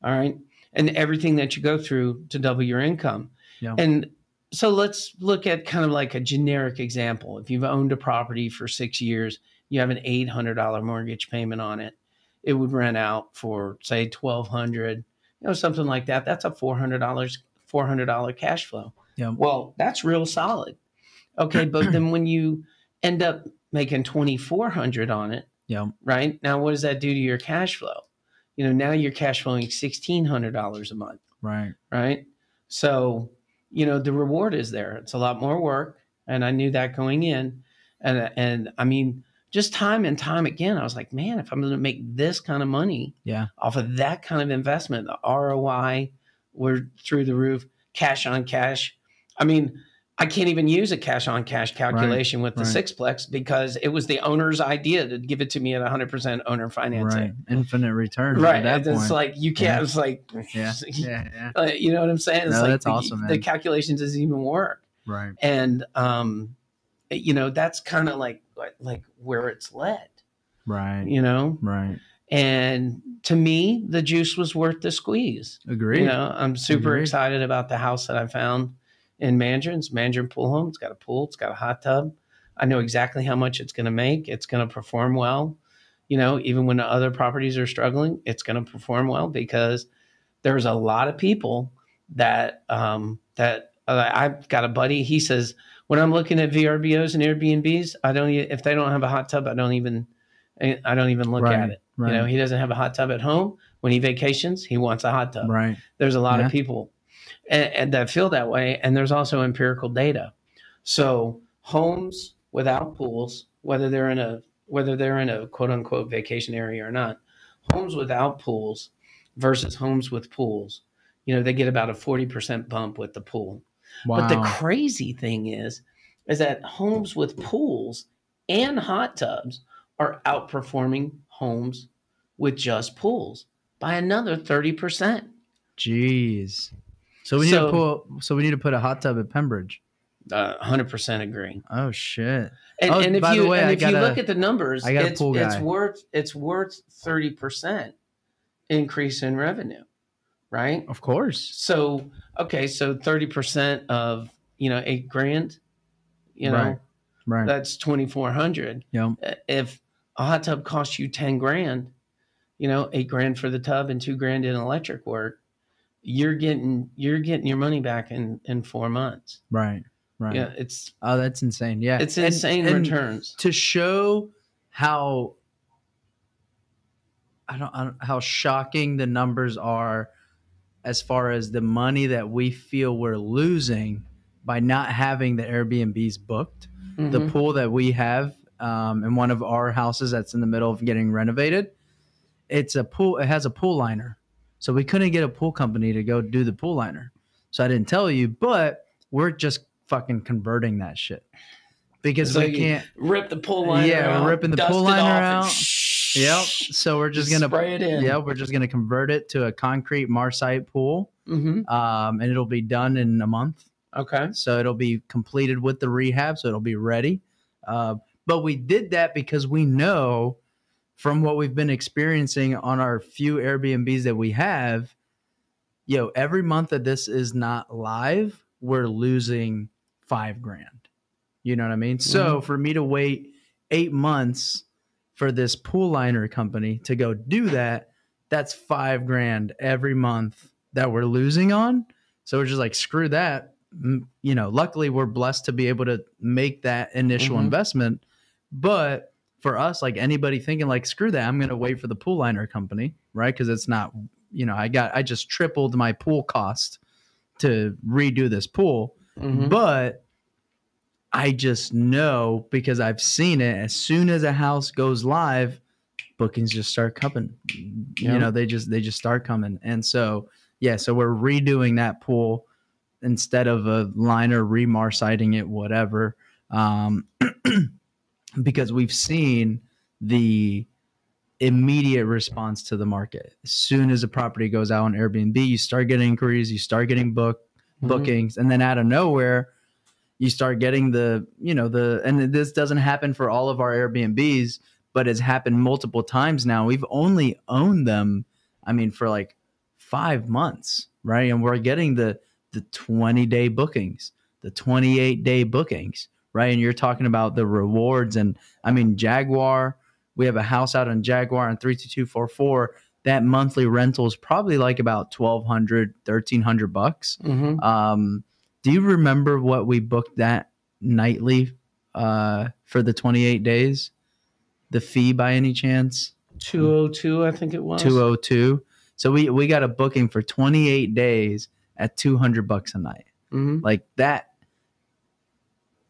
All right, and everything that you go through to double your income.
Yeah.
And so let's look at kind of like a generic example. If you've owned a property for six years, you have an eight hundred dollar mortgage payment on it. It would rent out for say twelve hundred, you know, something like that. That's a four hundred dollars, four hundred dollar cash flow.
Yeah.
Well, that's real solid. Okay, but then when you end up making twenty four hundred on it,
yeah
right now, what does that do to your cash flow? You know, now you're cash flowing sixteen hundred dollars a month,
right
right? So, you know, the reward is there. It's a lot more work, and I knew that going in, and and I mean, just time and time again, I was like, man, if I'm going to make this kind of money,
yeah
off of that kind of investment. The ROI were through the roof, cash on cash. I mean, I can't even use a cash on cash calculation with the
right.
sixplex because it was the owner's idea to give it to me at 100% owner
right
financing.
infinite return
Right. it's
point
like you can't,
Yeah.
it's like,
yeah yeah yeah
you know what I'm saying? It's
No,
like
that's
the,
awesome,
the
man.
calculation doesn't even work.
right
And, um, you know, that's kind of like, like, where it's led,
right
you know?
right
And to me, the juice was worth the squeeze.
agreed
You know, I'm super
Agreed.
excited about the house that I found in Mandarin. It's Mandarin Pool Home. It's got a pool. It's got a hot tub. I know exactly how much it's going to make. It's going to perform well. You know, even when the other properties are struggling, it's going to perform well because there's a lot of people that um, that uh, I've got a buddy. He says when I'm looking at VRBOs and Airbnbs, I don't if they don't have a hot tub, I don't even I don't even look
Right,
at it.
right
You know, he doesn't have a hot tub at home. When he vacations, he wants a hot tub.
right
There's a lot
Yeah.
of people and, and that feel that way, and there's also empirical data. So homes without pools, whether they're in a whether they're in a quote unquote vacation area or not, homes without pools versus homes with pools, you know, they get about a 40% bump with the pool.
Wow
But the crazy thing is, is that homes with pools and hot tubs are outperforming homes with just pools by another 30%.
jeez. So we need
So-
to pull so we need to put a hot tub at Pembridge.
Uh, 100% agree.
oh shit.
And,
Oh,
and if
by the
you
way,
and
I
if
got
you look at the numbers,
I got a
it's, it's worth it's worth 30% increase in revenue, right?
of course
So, okay, so 30% of, you know, 8 grand, you know,
Right. right
that's 2400.
Yep.
Uh, if a hot tub costs you 10 grand, you know, 8 grand for the tub and 2 grand in electric work, you're getting you're getting your money back in in 4 months.
right right
Yeah, it's
oh that's insane yeah
it's insane
and
returns.
to show how I don't, I don't how shocking the numbers are as far as the money that we feel we're losing by not having the Airbnbs booked. The
Mhm.
pool that we have um, in one of our houses that's in the middle of getting renovated, it's a pool. It has a pool liner, so we couldn't get a pool company to go do the pool liner. So I didn't tell you, but we're just fucking converting that shit because
So
we can't.
rip the pool liner out.
Yeah,
out,
ripping the
it
liner
off, and
out. Yep. So we're just,
Just
gonna
spray it in.
Yeah, we're just gonna convert it to a concrete Marcite pool,
Mm-hmm.
um, and it'll be done in a month.
Okay.
So it'll be completed with the rehab, so it'll be ready. Uh, but we did that because we know from what we've been experiencing on our few Airbnbs that we have, yo, every month that this is not live, we're losing five grand. You know what I mean? So for me to wait eight months for this pool liner company to go do that, that's five grand every month that we're losing on. So we're just like, screw that. You know, luckily we're blessed to be able to make that initial
Mhm.
investment. But for us, like anybody thinking like, screw that, I'm going to wait for the pool liner company, right? Because it's not, you know, I got, I just tripled my pool cost to redo this pool.
Mhm.
But I just know because I've seen it. As soon as a house goes live, bookings just start coming.
Yeah.
You know, they just they just start coming. And so yeah, so we're redoing that pool instead of a liner remar remarsiting it, whatever. Um, because we've seen the immediate response to the market. As soon as a property goes out on Airbnb, you start getting inquiries, you start getting book
Mhm.
bookings, and then out of nowhere, you start getting the you know the and this doesn't happen for all of our Airbnbs, but it's happened multiple times now. We've only owned them, I mean, for like five months, right? And we're getting the the 20 day bookings, the 28 day bookings, right? And you're talking about the rewards. And I mean, Jaguar, we have a house out on Jaguar on 32244. That monthly rental is probably like about 1200, 1300 bucks.
Mhm.
Um, do you remember what we booked that nightly uh, for the 28 days? The fee by any chance?
202, I think it was.
202. So we we got a booking for 28 days at 200 bucks a night.
Mhm.
Like that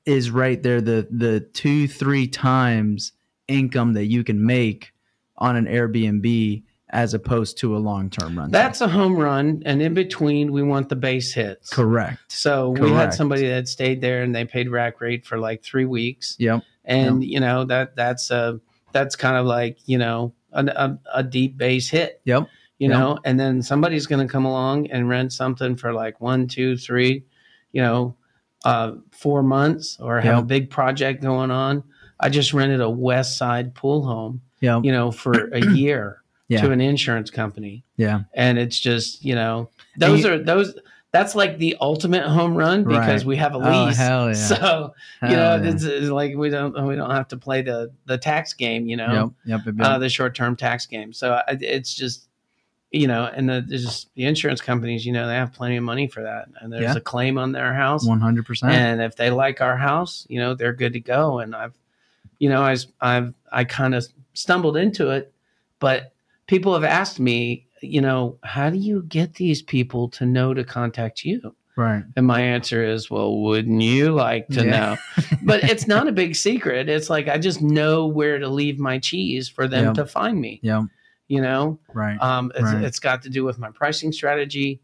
is right there the the 2 3 times income that you can make on an Airbnb as opposed to a long-term run.
That's a home run, and in between, we want the base hits.
correct.
So we had somebody that stayed there, and they paid rack rate for like three weeks,
Yep.
and you know that that's a, that's kind of like you know a, a, a deep base hit.
Yep.
You
Yep.
know, and then somebody's going to come along and rent something for like one, two, three, you know, uh, four months, or have a big project going on. I just rented a West Side pool home,
Yep.
you know, for a year
Yeah.
to an insurance company
Yeah.
and it's just you know those
you-
are those that's like the ultimate home run because
Right.
we have a
Oh,
lease
hell yeah.
so you
Hell
know
yeah.
it's, it's like we don't we don't have to play the the tax game you know
Yep. Yep. yep,
uh, the short-term tax game so I- it's just you know and the there's just the insurance companies you know they have plenty of money for that and there's
Yeah.
a claim on their house
One hundred percent.
and if they like our house you know they're good to go and i've you know i've i've i kind of stumbled into it but people have asked me you know how do you get these people to know to contact you
Right.
and my answer is well wouldn't you like to
Yeah.
know but it's not a big secret it's like i just know where to leave my cheese for them
Yeah.
to find me
Yep.
you know
Right.
um, it's,
Right.
it's got to do with my pricing strategy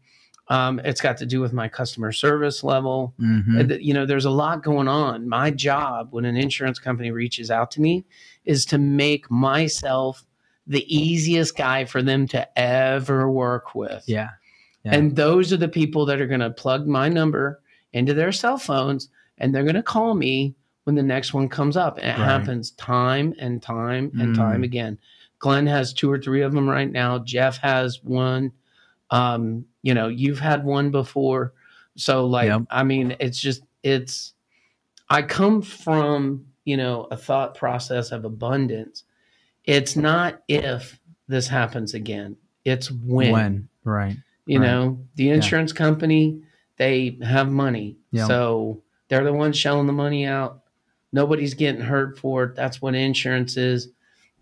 um, it's got to do with my customer service level
Mhm.
uh, you know there's a lot going on my job when an insurance company reaches out to me is to make myself the easiest guy for them to ever work with
Yeah. Yeah.
and those are the people that are going to plug my number into their cell phones and they're going to call me when the next one comes up and it
Right.
happens time and time and
Mm.
time again glenn has two or three of them right now jeff has one um, you know you've had one before so like
Yep.
i mean it's just it's i come from you know a thought process of abundance it's not if this happens again it's when,
when. Right.
you
right.
know the insurance company they have money
Yep.
so they're the ones shelling the money out nobody's getting hurt for it that's what insurance is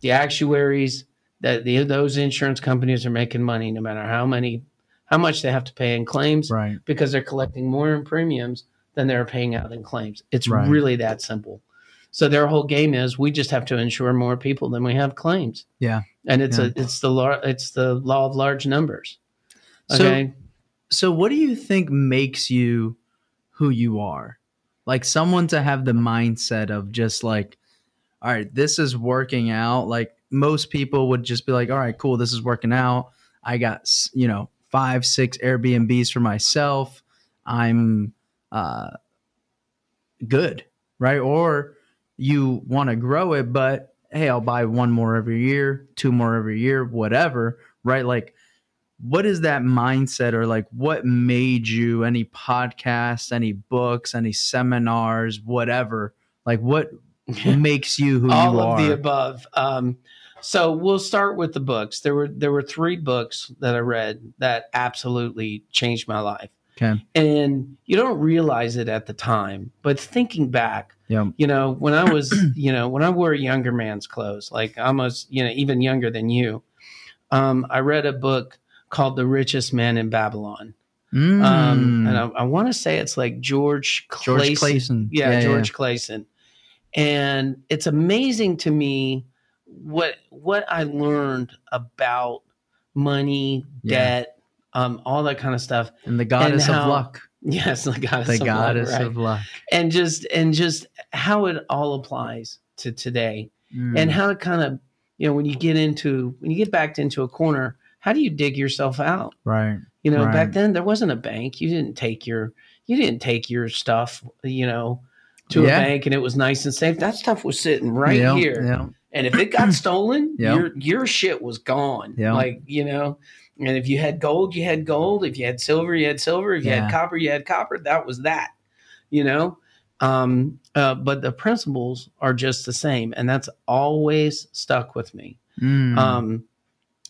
the actuaries that the, those insurance companies are making money no matter how many how much they have to pay in claims
Right.
because they're collecting more in premiums than they're paying out in claims it's
Right.
really that simple so their whole game is we just have to insure more people than we have claims
Yeah.
and it's
Yeah.
a it's the law it's the law of large numbers
So-
okay
So, what do you think makes you who you are? Like someone to have the mindset of just like, all right, this is working out. Like most people would just be like, all right, cool, this is working out. I got, you know, five, six Airbnbs for myself. I'm uh, good, right? Or you want to grow it, but hey, I'll buy one more every year, two more every year, whatever, right? Like, what is that mindset or like what made you any podcasts, any books, any seminars, whatever? Like, what makes you who you are?
all of the above. Um, so we'll start with the books. There were there were three books that I read that absolutely changed my life.
Okay.
And you don't realize it at the time, but thinking back,
Yeah.
you know, when I was, you know, when I wore a younger man's clothes, like almost, you know, even younger than you, um, I read a book called The Richest Man in Babylon. Um,
Mm.
and I, I want to say it's like George Clason.
George Clason.
Yeah, George Clason. And it's amazing to me what what I learned about money,
Yeah.
debt, um, all that kind of stuff.
And the goddess
how-
of luck.
Yes, the goddess,
The
of,
goddess
right?
of luck.
and just and just how it all applies to today,
Mm.
and how it kind of you know when you get into when you get backed into a corner, how do you dig yourself out?
right.
You know,
Right.
back then there wasn't a bank. You didn't take your you didn't take your stuff, you know, to
Yeah.
a bank and it was nice and safe. That stuff was sitting right
Yeah,
here.
Yeah.
And if it got stolen, your your shit was gone.
Yeah.
Like, you know, and if you had gold, you had gold. If you had silver, you had silver. If you
Yeah.
had copper, you had copper. That was that. You know? Um, uh, but the principles are just the same. And that's always stuck with me.
Mm.
Um,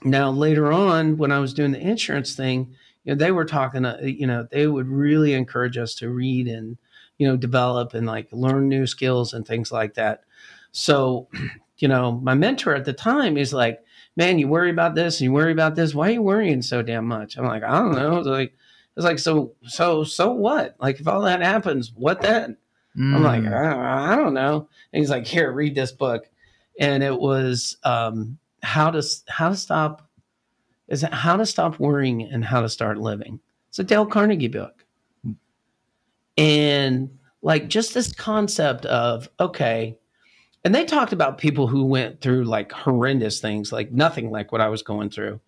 now later on, when I was doing the insurance thing, you know, they were talking. Uh, you know, they would really encourage us to read and you know develop and like learn new skills and things like that. So, you know, my mentor at the time is like, "Man, you worry about this and you worry about this. Why are you worrying so damn much?" I'm like, "I don't know." It's like, it's like, so, so, so what? Like, if all that happens, what then? I'm like,
Mm.
I, I don't know. And he's like, here, read this book. And it was um, how to how to stop is it how to stop worrying and how to start living. It's a Dale Carnegie book. And like just this concept of okay, and they talked about people who went through like horrendous things, like nothing like what I was going through.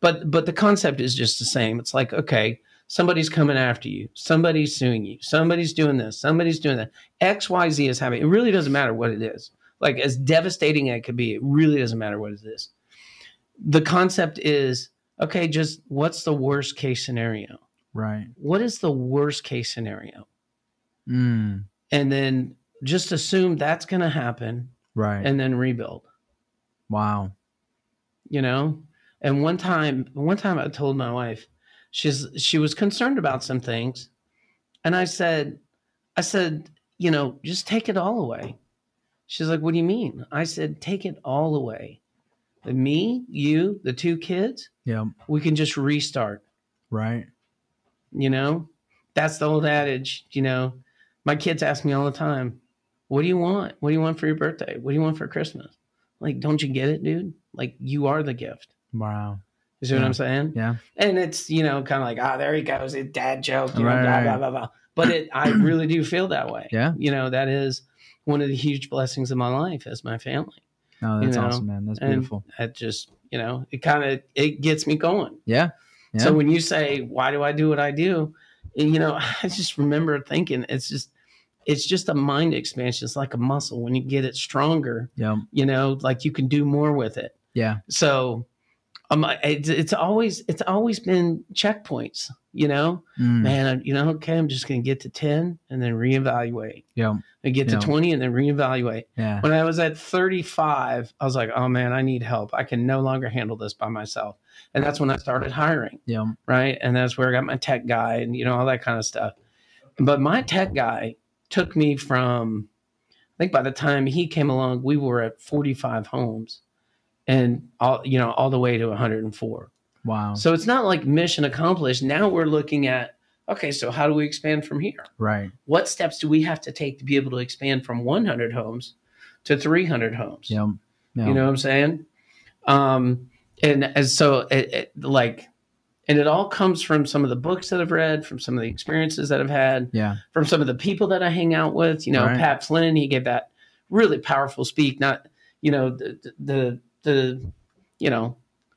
But but the concept is just the same. It's like, okay, somebody's coming after you, somebody's suing you, somebody's doing this, somebody's doing that. XYZ is happening. It really doesn't matter what it is. Like as devastating as it could be, it really doesn't matter what it is. The concept is okay, just what's the worst case scenario?
Right.
What is the worst case scenario?
Mm.
And then just assume that's going to happen
Right.
and then rebuild,
wow.
you know? And one time, one time I told my wife, she's she was concerned about some things. And I said, I said, you know, just take it all away. She's like, what do you mean? I said, take it all away. Me, you, the two kids,
Yeah.
we can just restart.
Right.
You know, that's the old adage. You know, my kids ask me all the time, "What do you want? What do you want for your birthday? What do you want for Christmas?" Like, don't you get it, dude? Like, you are the gift.
Wow.
You see what I'm saying?
Yeah.
And it's you know kind of like, ah, there he goes, a dad joke, you know,
Right,
blah
right.
blah blah blah. But it, I really do feel that way.
Yeah.
You know, that is one of the huge blessings of my life is my family.
Oh,
You
that's
know,
awesome, man. That's
and
beautiful.
It just, you know, it kind of it gets me going.
Yeah. Yeah.
So when you say, "Why do I do what I do?" and, you know, I just remember thinking, it's just, it's just a mind expansion. It's like a muscle. When you get it stronger,
yeah.
you know, like you can do more with it.
Yeah.
So, um, it's, it's always, it's always been checkpoints. You know,
Mm.
man, I- you know, okay, I'm just going to get to ten and then reevaluate.
Yeah.
And get to twenty and then reevaluate.
Yeah.
When I was at 35, I was like, oh man, I need help. I can no longer handle this by myself. And that's when I started hiring
Yeah.
right? And that's where I got my tech guy and you know all that kind of stuff. But my tech guy took me from I think by the time he came along, we were at 45 homes and all you know all the way to 104.
Wow.
So it's not like mission accomplished. Now we're looking at okay, so how do we expand from here?
right.
What steps do we have to take to be able to expand from 100 homes to 300 homes?
Yeah. Yeah.
You know what I'm saying? Um, and as so it, it like, and it all comes from some of the books that I've read, from some of the experiences that I've had,
Yeah.
from some of the people that I hang out with. You know,
Right.
Pat Flynn, he gave that really powerful speak. Not, you know, the the the, you know,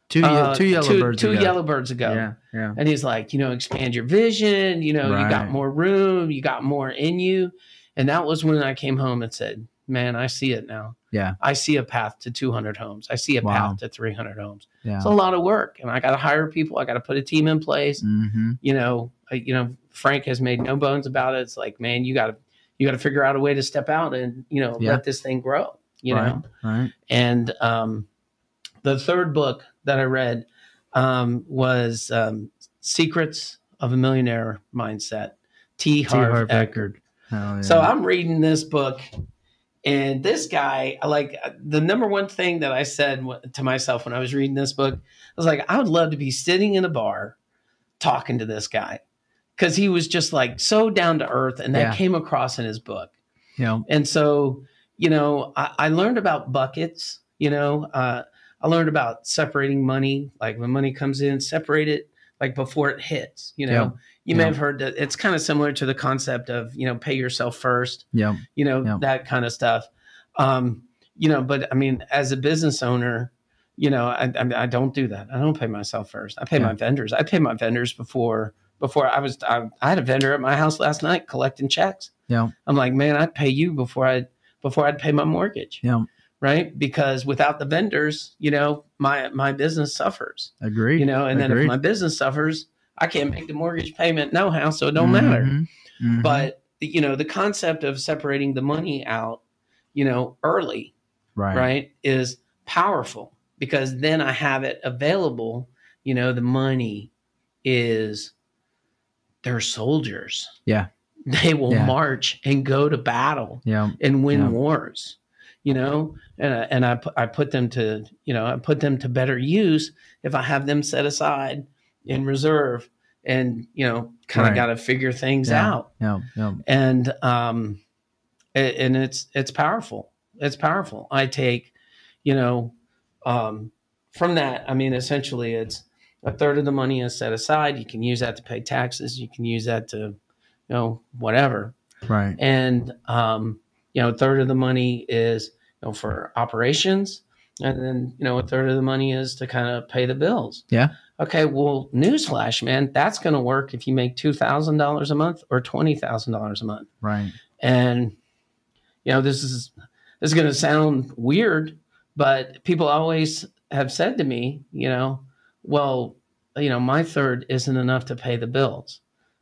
Two,
uh,
two yellow
two,
birds.
two
ago.
yellow birds ago.
Yeah, yeah.
And he's like, you know, expand your vision. You know, you got more room. You got more in you. And that was when I came home and said, man, I see it now.
Yeah.
I see a path to 200 homes. I see a
Wow.
path to 300 homes.
Yeah.
It's a lot of work, and I got to hire people. I got to put a team in place.
hmm
You know, I, you know, Frank has made no bones about it. It's like, man, you got to you got to figure out a way to step out and you know
Yeah.
let this thing grow. You
right.
know,
Right.
and um, the third book that I read um, was um, Secrets of a Millionaire Mindset. T.
T.
Harv
Harv Eker. Eker. Yeah.
So I'm reading this book, and this guy, like the number one thing that I said to myself when I was reading this book, I was like, I would love to be sitting in a bar talking to this guy because he was just like so down to earth, and that
Yeah.
came across in his book.
know,
And so, you know, I, I learned about buckets. You know, uh, I learned about separating money, like when money comes in, separate it like before it hits. You know,
Yeah.
You may have heard that it's kind of similar to the concept of you know pay yourself first.
yeah,
You know
Yeah.
that kind of stuff. Um, you know, but I mean, as a business owner, you know, I, I, don't do that. I don't pay myself first. I pay
Yeah.
my vendors. I pay my vendors before before I was. I, I had a vendor at my house last night collecting checks.
Yeah.
I'm like, man, I'd pay you before I before I'd pay my mortgage.
Yeah.
Right. Because without the vendors, you know, my my business suffers.
agreed.
You know, and then if my business suffers, I can't make the mortgage payment no how, so it don't matter.
Mhm. Mhm.
But you know, the concept of separating the money out, you know, early,
right,
right, is powerful because then I have it available. You know, the money is they're soldiers.
Yeah.
They will
Yeah.
march and go to battle
Yeah,
and win
Yeah.
wars you know and, I- and I, I put them to you know i put them to better use if i have them set aside in reserve and you know kind of
Right.
got to figure things
Yeah.
out
yeah, yeah.
and um a- and it's it's powerful it's powerful i take you know um from that i mean essentially it's a third of the money is set aside you can use that to pay taxes you can use that to you know whatever
Right.
and um, you know a third of the money is you know for operations and then you know a third of the money is to kind of pay the bills
Yeah.
Okay well newsflash man that's going to work if you make $2000 a month or $20000 a month
Right.
and you know this is this is going to sound weird but people always have said to me you know well you know my third isn't enough to pay the bills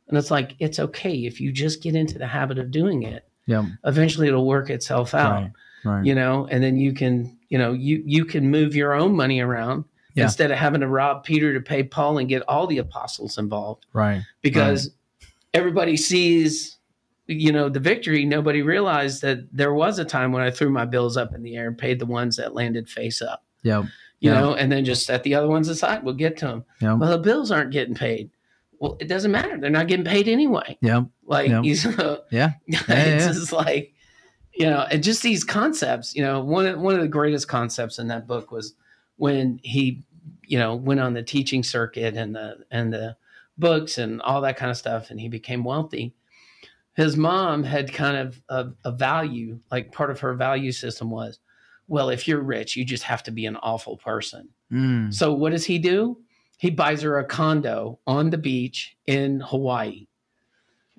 and it's like it's okay if you just get into the habit of doing it
Yeah.
eventually it'll work itself out
Right. Right.
you know and then you can you know you you can move your own money around
Yeah.
instead of having to rob peter to pay paul and get all the apostles involved
Right.
because everybody sees you know the victory nobody realized that there was a time when i threw my bills up in the air and paid the ones that landed face up
Yeah.
you
Yeah.
know and then just set the other ones aside we'll get to them
Yeah.
well the bills aren't getting paid well it doesn't matter they're not getting paid anyway
Yeah.
like
Yeah. Yeah.
it's
yeah.
just like you know and just these concepts you know one one of the greatest concepts in that book was when he you know went on the teaching circuit and the and the books and all that kind of stuff and he became wealthy his mom had kind of a, a value like part of her value system was well if you're rich you just have to be an awful person
Mm.
so what does he do? He buys her a condo on the beach in Hawaii.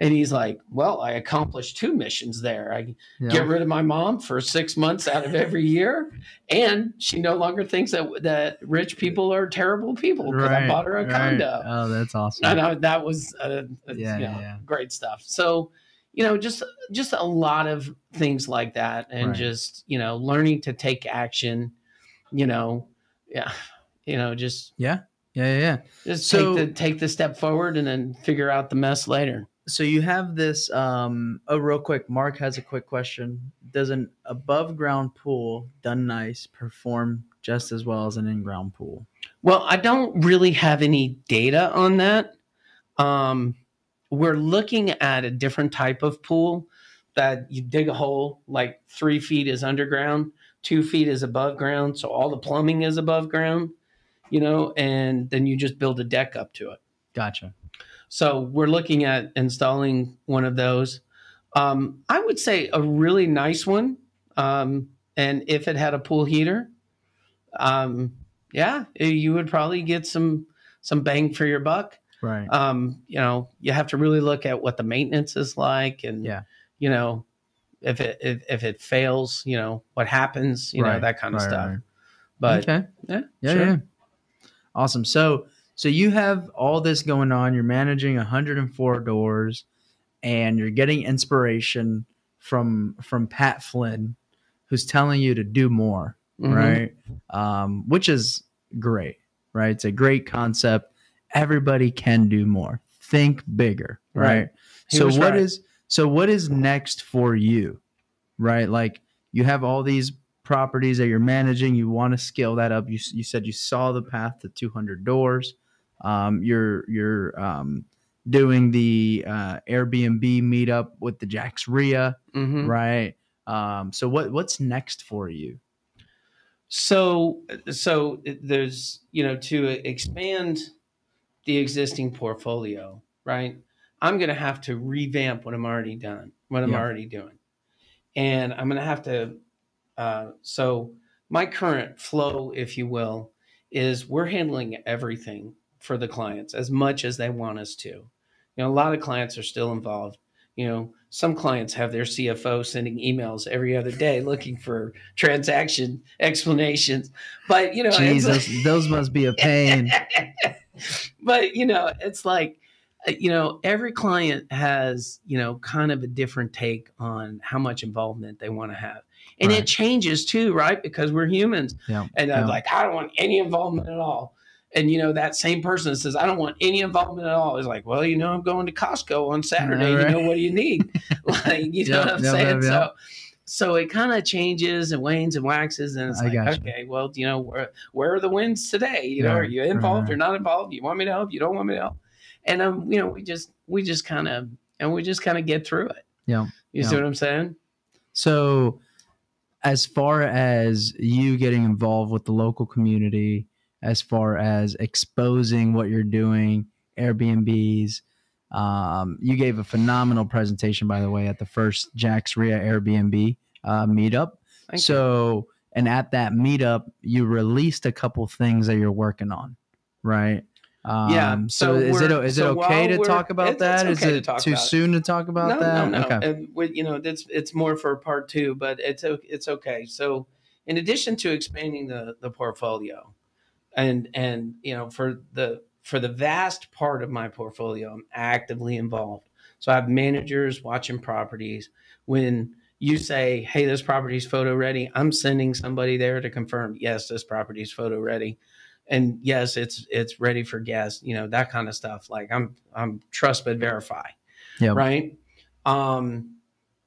And he's like, Well, I accomplished two missions there. I
Yeah.
get rid of my mom for six months out of every year. And she no longer thinks that that rich people are terrible people because I bought her a
right.
condo.
Oh, that's awesome.
I that was uh, uh,
Yeah,
you know,
yeah.
great stuff. So, you know, just just a lot of things like that, and
Right.
just you know, learning to take action. You know, yeah, you know, just
Yeah. Yeah. Yeah.
just
So-
take the take the step forward and then figure out the mess later.
So you have this. Um. Oh, real quick. Mark has a quick question. Does an above ground pool done nice perform just as well as an in ground pool?
Well, I don't really have any data on that. Um, we're looking at a different type of pool that you dig a hole like three feet is underground, two feet is above ground, so all the plumbing is above ground, you know, and then you just build a deck up to it.
Gotcha.
So we're looking at installing one of those. Um, I would say a really nice one, um, and if it had a pool heater, um, yeah, you would probably get some some bang for your buck.
Right.
Um, you know, you have to really look at what the maintenance is like, and
Yeah.
you know, if it if, if it fails, you know, what happens, you know, that kind of
right,
stuff.
right.
But
okay.
yeah,
Yeah,
sure.
yeah. Awesome. So so you have all this going on. You're managing 104 doors, and you're getting inspiration from from Pat Flynn, who's telling you to do more,
Mhm.
right? Um, which is great, right? It's a great concept. Everybody can do more. Think bigger, right?
Right.
So what
right.
is so what is next for you, right? Like you have all these properties that you're managing. You want to scale that up. You you said you saw the path to 200 doors. Um, you're you're um, doing the uh, Airbnb meetup with the JAX REIA,
Mhm.
right? Um, so what what's next for you?
So, so there's, you know, to expand the existing portfolio, right? I'm going to have to revamp what I'm already done, what I'm
Yeah.
already doing. And I'm going to have to, uh, so my current flow, if you will, is we're handling everything for the clients as much as they want us to. You know, a lot of clients are still involved. You know, some clients have their CFO sending emails every other day looking for transaction explanations. But, you know,
Jesus,
like-
those must be a pain.
but you know it's like you know every client has you know kind of a different take on how much involvement they want to have and
Right.
it changes too right because we're humans
Yeah,
and i'm
yeah.
like i don't want any involvement at all and you know that same person that says i don't want any involvement at all is like well you know i'm going to costco on saturday.
Right.
you know what do you need. Like you know what i'm
yep,
saying?
yep, yep.
so so it kind of changes and wanes and waxes and it's
I
like okay well you know where where are the winds today? You know are you involved
right.
or not involved? You want me to help? You don't want me to help? And um you know we just we just kind of and we just kind of get through it.
Yeah,
you see what i'm saying?
So, as far as you getting involved with the local community, as far as exposing what you're doing, Airbnbs, um, you gave a phenomenal presentation, by the way, at the first JAX REIA Airbnb uh, meetup.
Thank you.
so, and at that meetup, you released a couple things that you're working on, right? Um,
Yeah,
So,
so
is it
so
it okay to talk about
it's-
that?
it's
Is
okay to
it
talk
too
about it.
soon to talk about
no,
that?
No, no,
Okay.
And we, you know, it's it's more for part two, but it's it's okay. So, in addition to expanding the the portfolio, and and you know, for the for the vast part of my portfolio, I'm actively involved. So I have managers watching properties. When you say, "Hey, this property's photo ready," I'm sending somebody there to confirm, "Yes, this property's photo ready." And yes, it's it's ready for guests, you know that kind of stuff. Like I'm I'm trust but verify
Yep.
right? Um,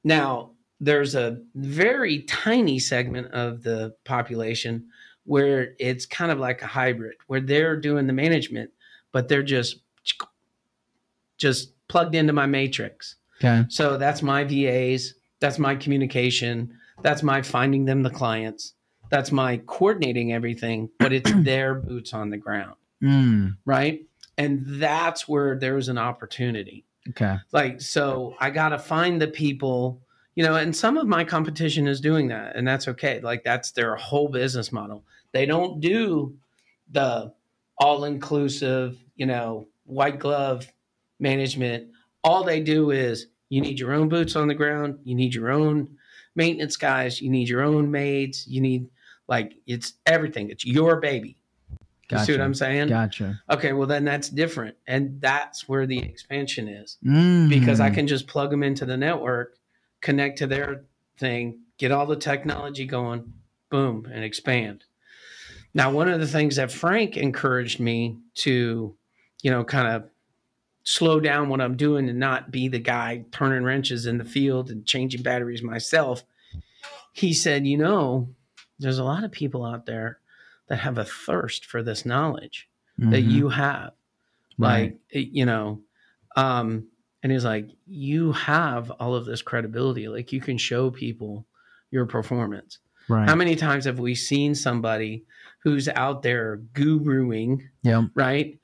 now, there's a very tiny segment of the population where it's kind of like a hybrid, where they're doing the management, but they're just just plugged into my matrix.
Okay.
So that's my VAs, that's my communication, that's my finding them the clients, that's my coordinating everything, but it's their boots on the ground,
Mm,
right? And that's where there's an opportunity
okay.
like so i gotta find the people you know and some of my competition is doing that and that's okay like that's their whole business model they don't do the all-inclusive you know white glove management. All they do is you need your own boots on the ground you need your own maintenance guys you need your own maids you need like it's everything. It's your baby. You see what i'm saying?
Gotcha.
okay well then that's different. And that's where the expansion is.
Mm.
because I can just plug them into the network, connect to their thing, get all the technology going, boom, and expand. Now, one of the things that Frank encouraged me to, you know, kind of slow down what I'm doing and not be the guy turning wrenches in the field and changing batteries myself. He said, you know, there's a lot of people out there that have a thirst for this knowledge that
Mhm.
you have
right.
like you know um and he's like you have all of this credibility like you can show people your performance
right.
how many times have we seen somebody who's out there guruing
Yep.
right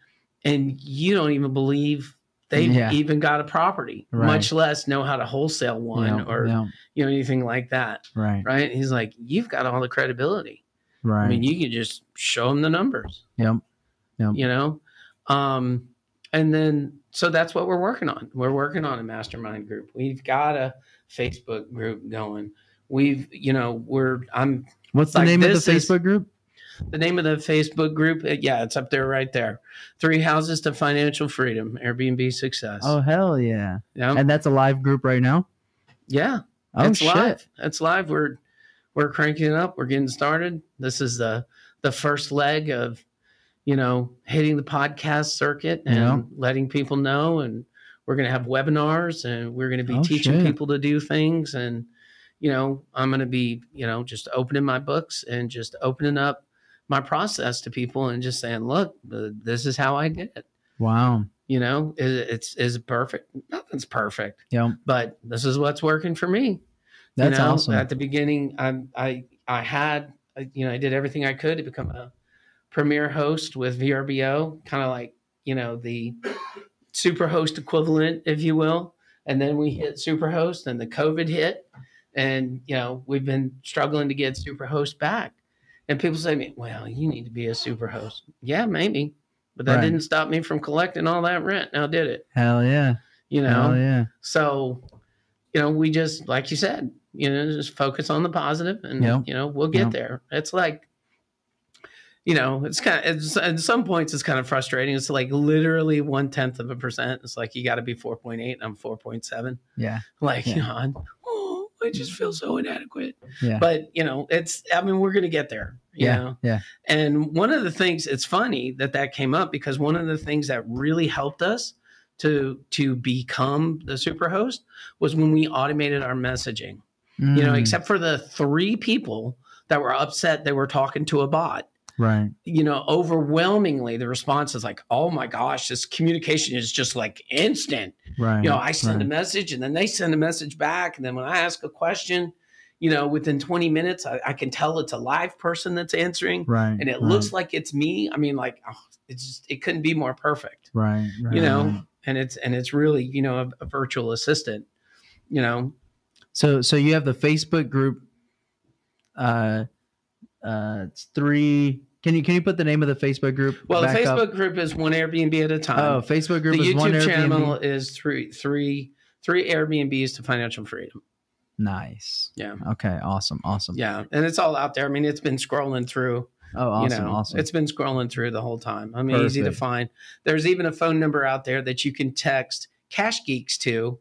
and you don't even believe they've
Yeah.
even got a property
Right.
much less know how to wholesale one
Yep,
or
yep,
you know anything like that
right.
right he's like you've got all the credibility
Right.
I mean, you can just show them the numbers.
Yep. Yep.
You know, um, and then so that's what we're working on. We're working on a mastermind group. We've got a Facebook group going. We've, you know, we're I'm
What's the
like
name of the
this is-
Facebook group?
The name of the Facebook group. Yeah, it's up there right there. Three houses to financial freedom. Airbnb success.
Oh hell yeah!
yeah,
And that's a live group right now.
yeah.
Oh
it's
shit!
live. It's live. We're we're cranking it up. We're getting started. This is the the first leg of you know hitting the podcast circuit and
Yeah.
letting people know. And we're gonna have webinars and we're gonna be
Oh,
teaching
shit.
people to do things. And you know I'm gonna be you know just opening my books and just opening up my process to people and just saying, look, this is how I did it.
Wow.
You know, is it's is perfect? Nothing's perfect,
Yep.
but this is what's working for me
That's
you know,
awesome.
At the beginning, I I I had I- you know I did everything I could to become a premier host with VRBO, kind of like you know the super host equivalent, if you will. And then we hit super host, and the COVID hit, and you know we've been struggling to get super host back. And people say to me, "Well, you need to be a super host." Yeah, maybe, but that
Right.
didn't stop me from collecting all that rent. Now did it?
hell yeah!
You know,
Hell yeah!
so, you know, we just like you said, you know, just focus on the positive, and
Yeah.
you know, we'll get
Yeah.
there. It's like, you know, it's kind of it's, at some points it's kind of frustrating. It's like literally one tenth of a percent. It's like you got to be four point eight, and I'm four point seven.
Yeah.
Like,
Yeah.
you know, I just feel so inadequate.
Yeah.
But you know, it's. I mean, we're gonna get there. You
Yeah.
know?
Yeah.
And one of the things, it's funny that that came up because one of the things that really helped us to to become the superhost was when we automated our messaging. You know,
Mm,
except for the three people that were upset they were talking to a bot.
Right.
You know, overwhelmingly the response is like, "Oh my gosh, this communication is just like instant."
Right.
You know, I send
right.
a message and then they send a message back, and then when I ask a question, you know, within 20 minutes, I, I can tell it's a live person that's answering
right.
and it
right,
looks like it's me. I mean, like oh, it's just it couldn't be more perfect,
right. right
you know.
right.
And it's and it's really you know a, a virtual assistant, you know.
So so you have the Facebook group. Uh, uh, it's three. Can you can you put the name of the Facebook group?
Well, the
back up?
Facebook group is one Airbnb at a time.
Oh, Facebook group
the
is one
YouTube
Airbnb.
channel is three three three Airbnbs to financial freedom.
Nice.
Yeah.
Okay. Awesome. Awesome.
Yeah, and it's all out there. I mean, it's been scrolling through.
Oh, awesome.
you know,
awesome.
It's been scrolling through the whole time. I mean, easy to find. There's even a phone number out there that you can text Cash Geeks to,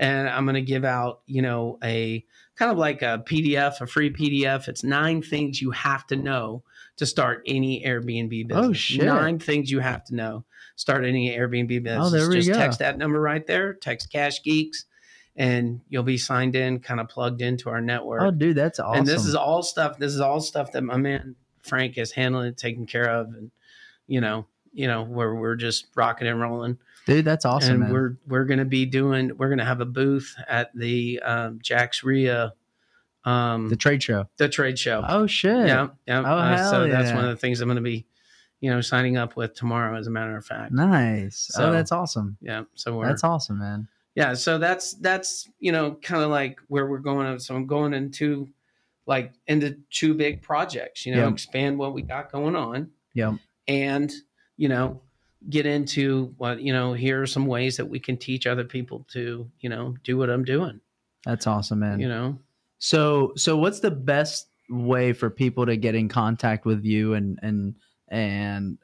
and I'm going to give out, you know, a kind of like a PDF, a free PDF. It's nine things you have to know to start any Airbnb oh, business.
Oh, shit.
Nine things you have to know start any Airbnb oh, business.
Oh, there we
Just
go.
text that number right there. Text Cash Geeks, and you'll be signed in, kind of plugged into our network.
oh, dude, that's awesome.
And this is all stuff. This is all stuff that my man Frank is handling, taking care of, and you know, you know, where we're just rocking and rolling.
Dude, that's awesome,
and
man.
we're we're gonna be doing. We're gonna have a booth at the um, JAX REIA, um,
the trade show.
The trade show.
Oh shit.
yeah, yeah.
Oh,
Uh, so
hell
that's one of the things I'm gonna be, you know, signing up with tomorrow. As a matter of fact,
Nice.
So-
oh, that's awesome.
yeah. So we're
That's awesome, man.
yeah so that's that's you know kind of like where we're going so i'm going into like into two big projects you know
Yep.
expand what we got going on
yeah
and you know get into what you know here are some ways that we can teach other people to you know do what i'm doing
That's awesome, man.
you know
So so what's the best way for people to get in contact with you and and and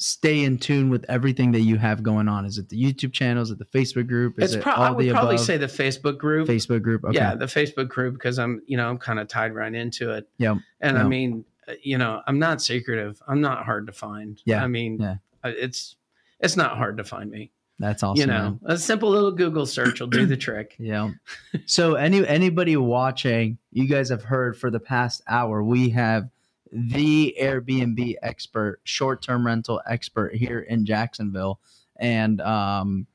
stay in tune with everything that you have going on? Is it the YouTube channel? Is it the Facebook group? Is
it's
it all
i would
the
probably
above?
say the facebook group
Facebook group. Okay.
yeah the facebook group because i'm you know i'm kind of tied right into it
Yeah.
and i mean uh, you know i'm not secretive i'm not hard to find
Yeah.
i mean
Yeah.
Uh, it's it's not hard to find me
That's awesome.
you know
man.
a simple little google search will do the trick
Yeah. so any anybody watching, you guys have heard for the past hour, we have the Airbnb expert, short-term rental expert here in Jacksonville, and um,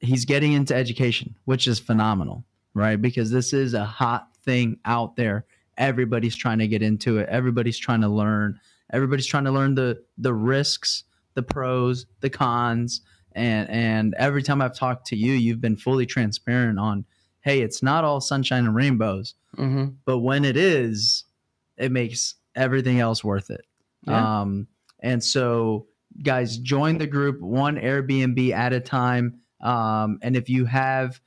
he's getting into education, which is phenomenal, right? Because this is a hot thing out there. Everybody's trying to get into it. Everybody's trying to learn. Everybody's trying to learn the the risks, the pros, the cons, and and every time I've talked to you, you've been fully transparent on, hey, it's not all sunshine and rainbows,
mm-hmm.
but when it is, it makes everything else worth it.
Yeah.
Um, and so, guys, join the group one Airbnb at a time. Um, and if you have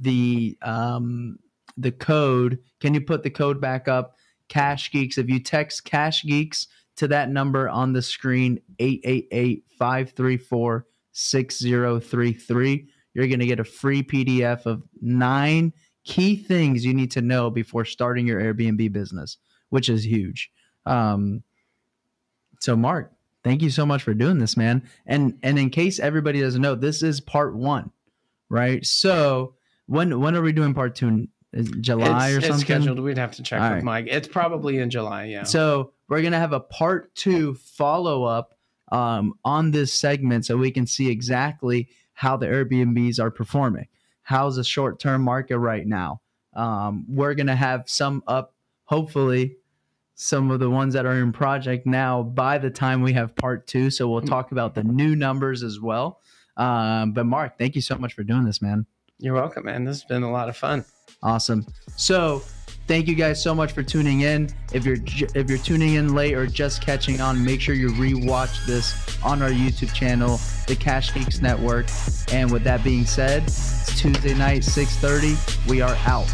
the um, the code, can you put the code back up? Cash Geeks. If you text Cash Geeks to that number on the screen, 888 534 6033, you're going to get a free PDF of nine key things you need to know before starting your Airbnb business, which is huge. Um, so, Mark, thank you so much for doing this, man. And and in case everybody doesn't know, this is part one, right? So when when are we doing part two? Is July
it's,
or
it's
something?
scheduled. We'd have to check
All
with
right.
Mike. It's probably in July. Yeah.
So we're gonna have a part two follow up um, on this segment, so we can see exactly how the Airbnbs are performing. How's the short term market right now? Um, we're gonna have some up, hopefully, some of the ones that are in project now by the time we have part two. So we'll talk about the new numbers as well. Um, but Mark, thank you so much for doing this, man.
You're welcome, man. This has been a lot of fun.
Awesome. So, thank you guys so much for tuning in. If you're if you're tuning in late or just catching on, make sure you rewatch this on our YouTube channel, the Cash Geeks Network. And with that being said, it's Tuesday night, 6:30. We are out.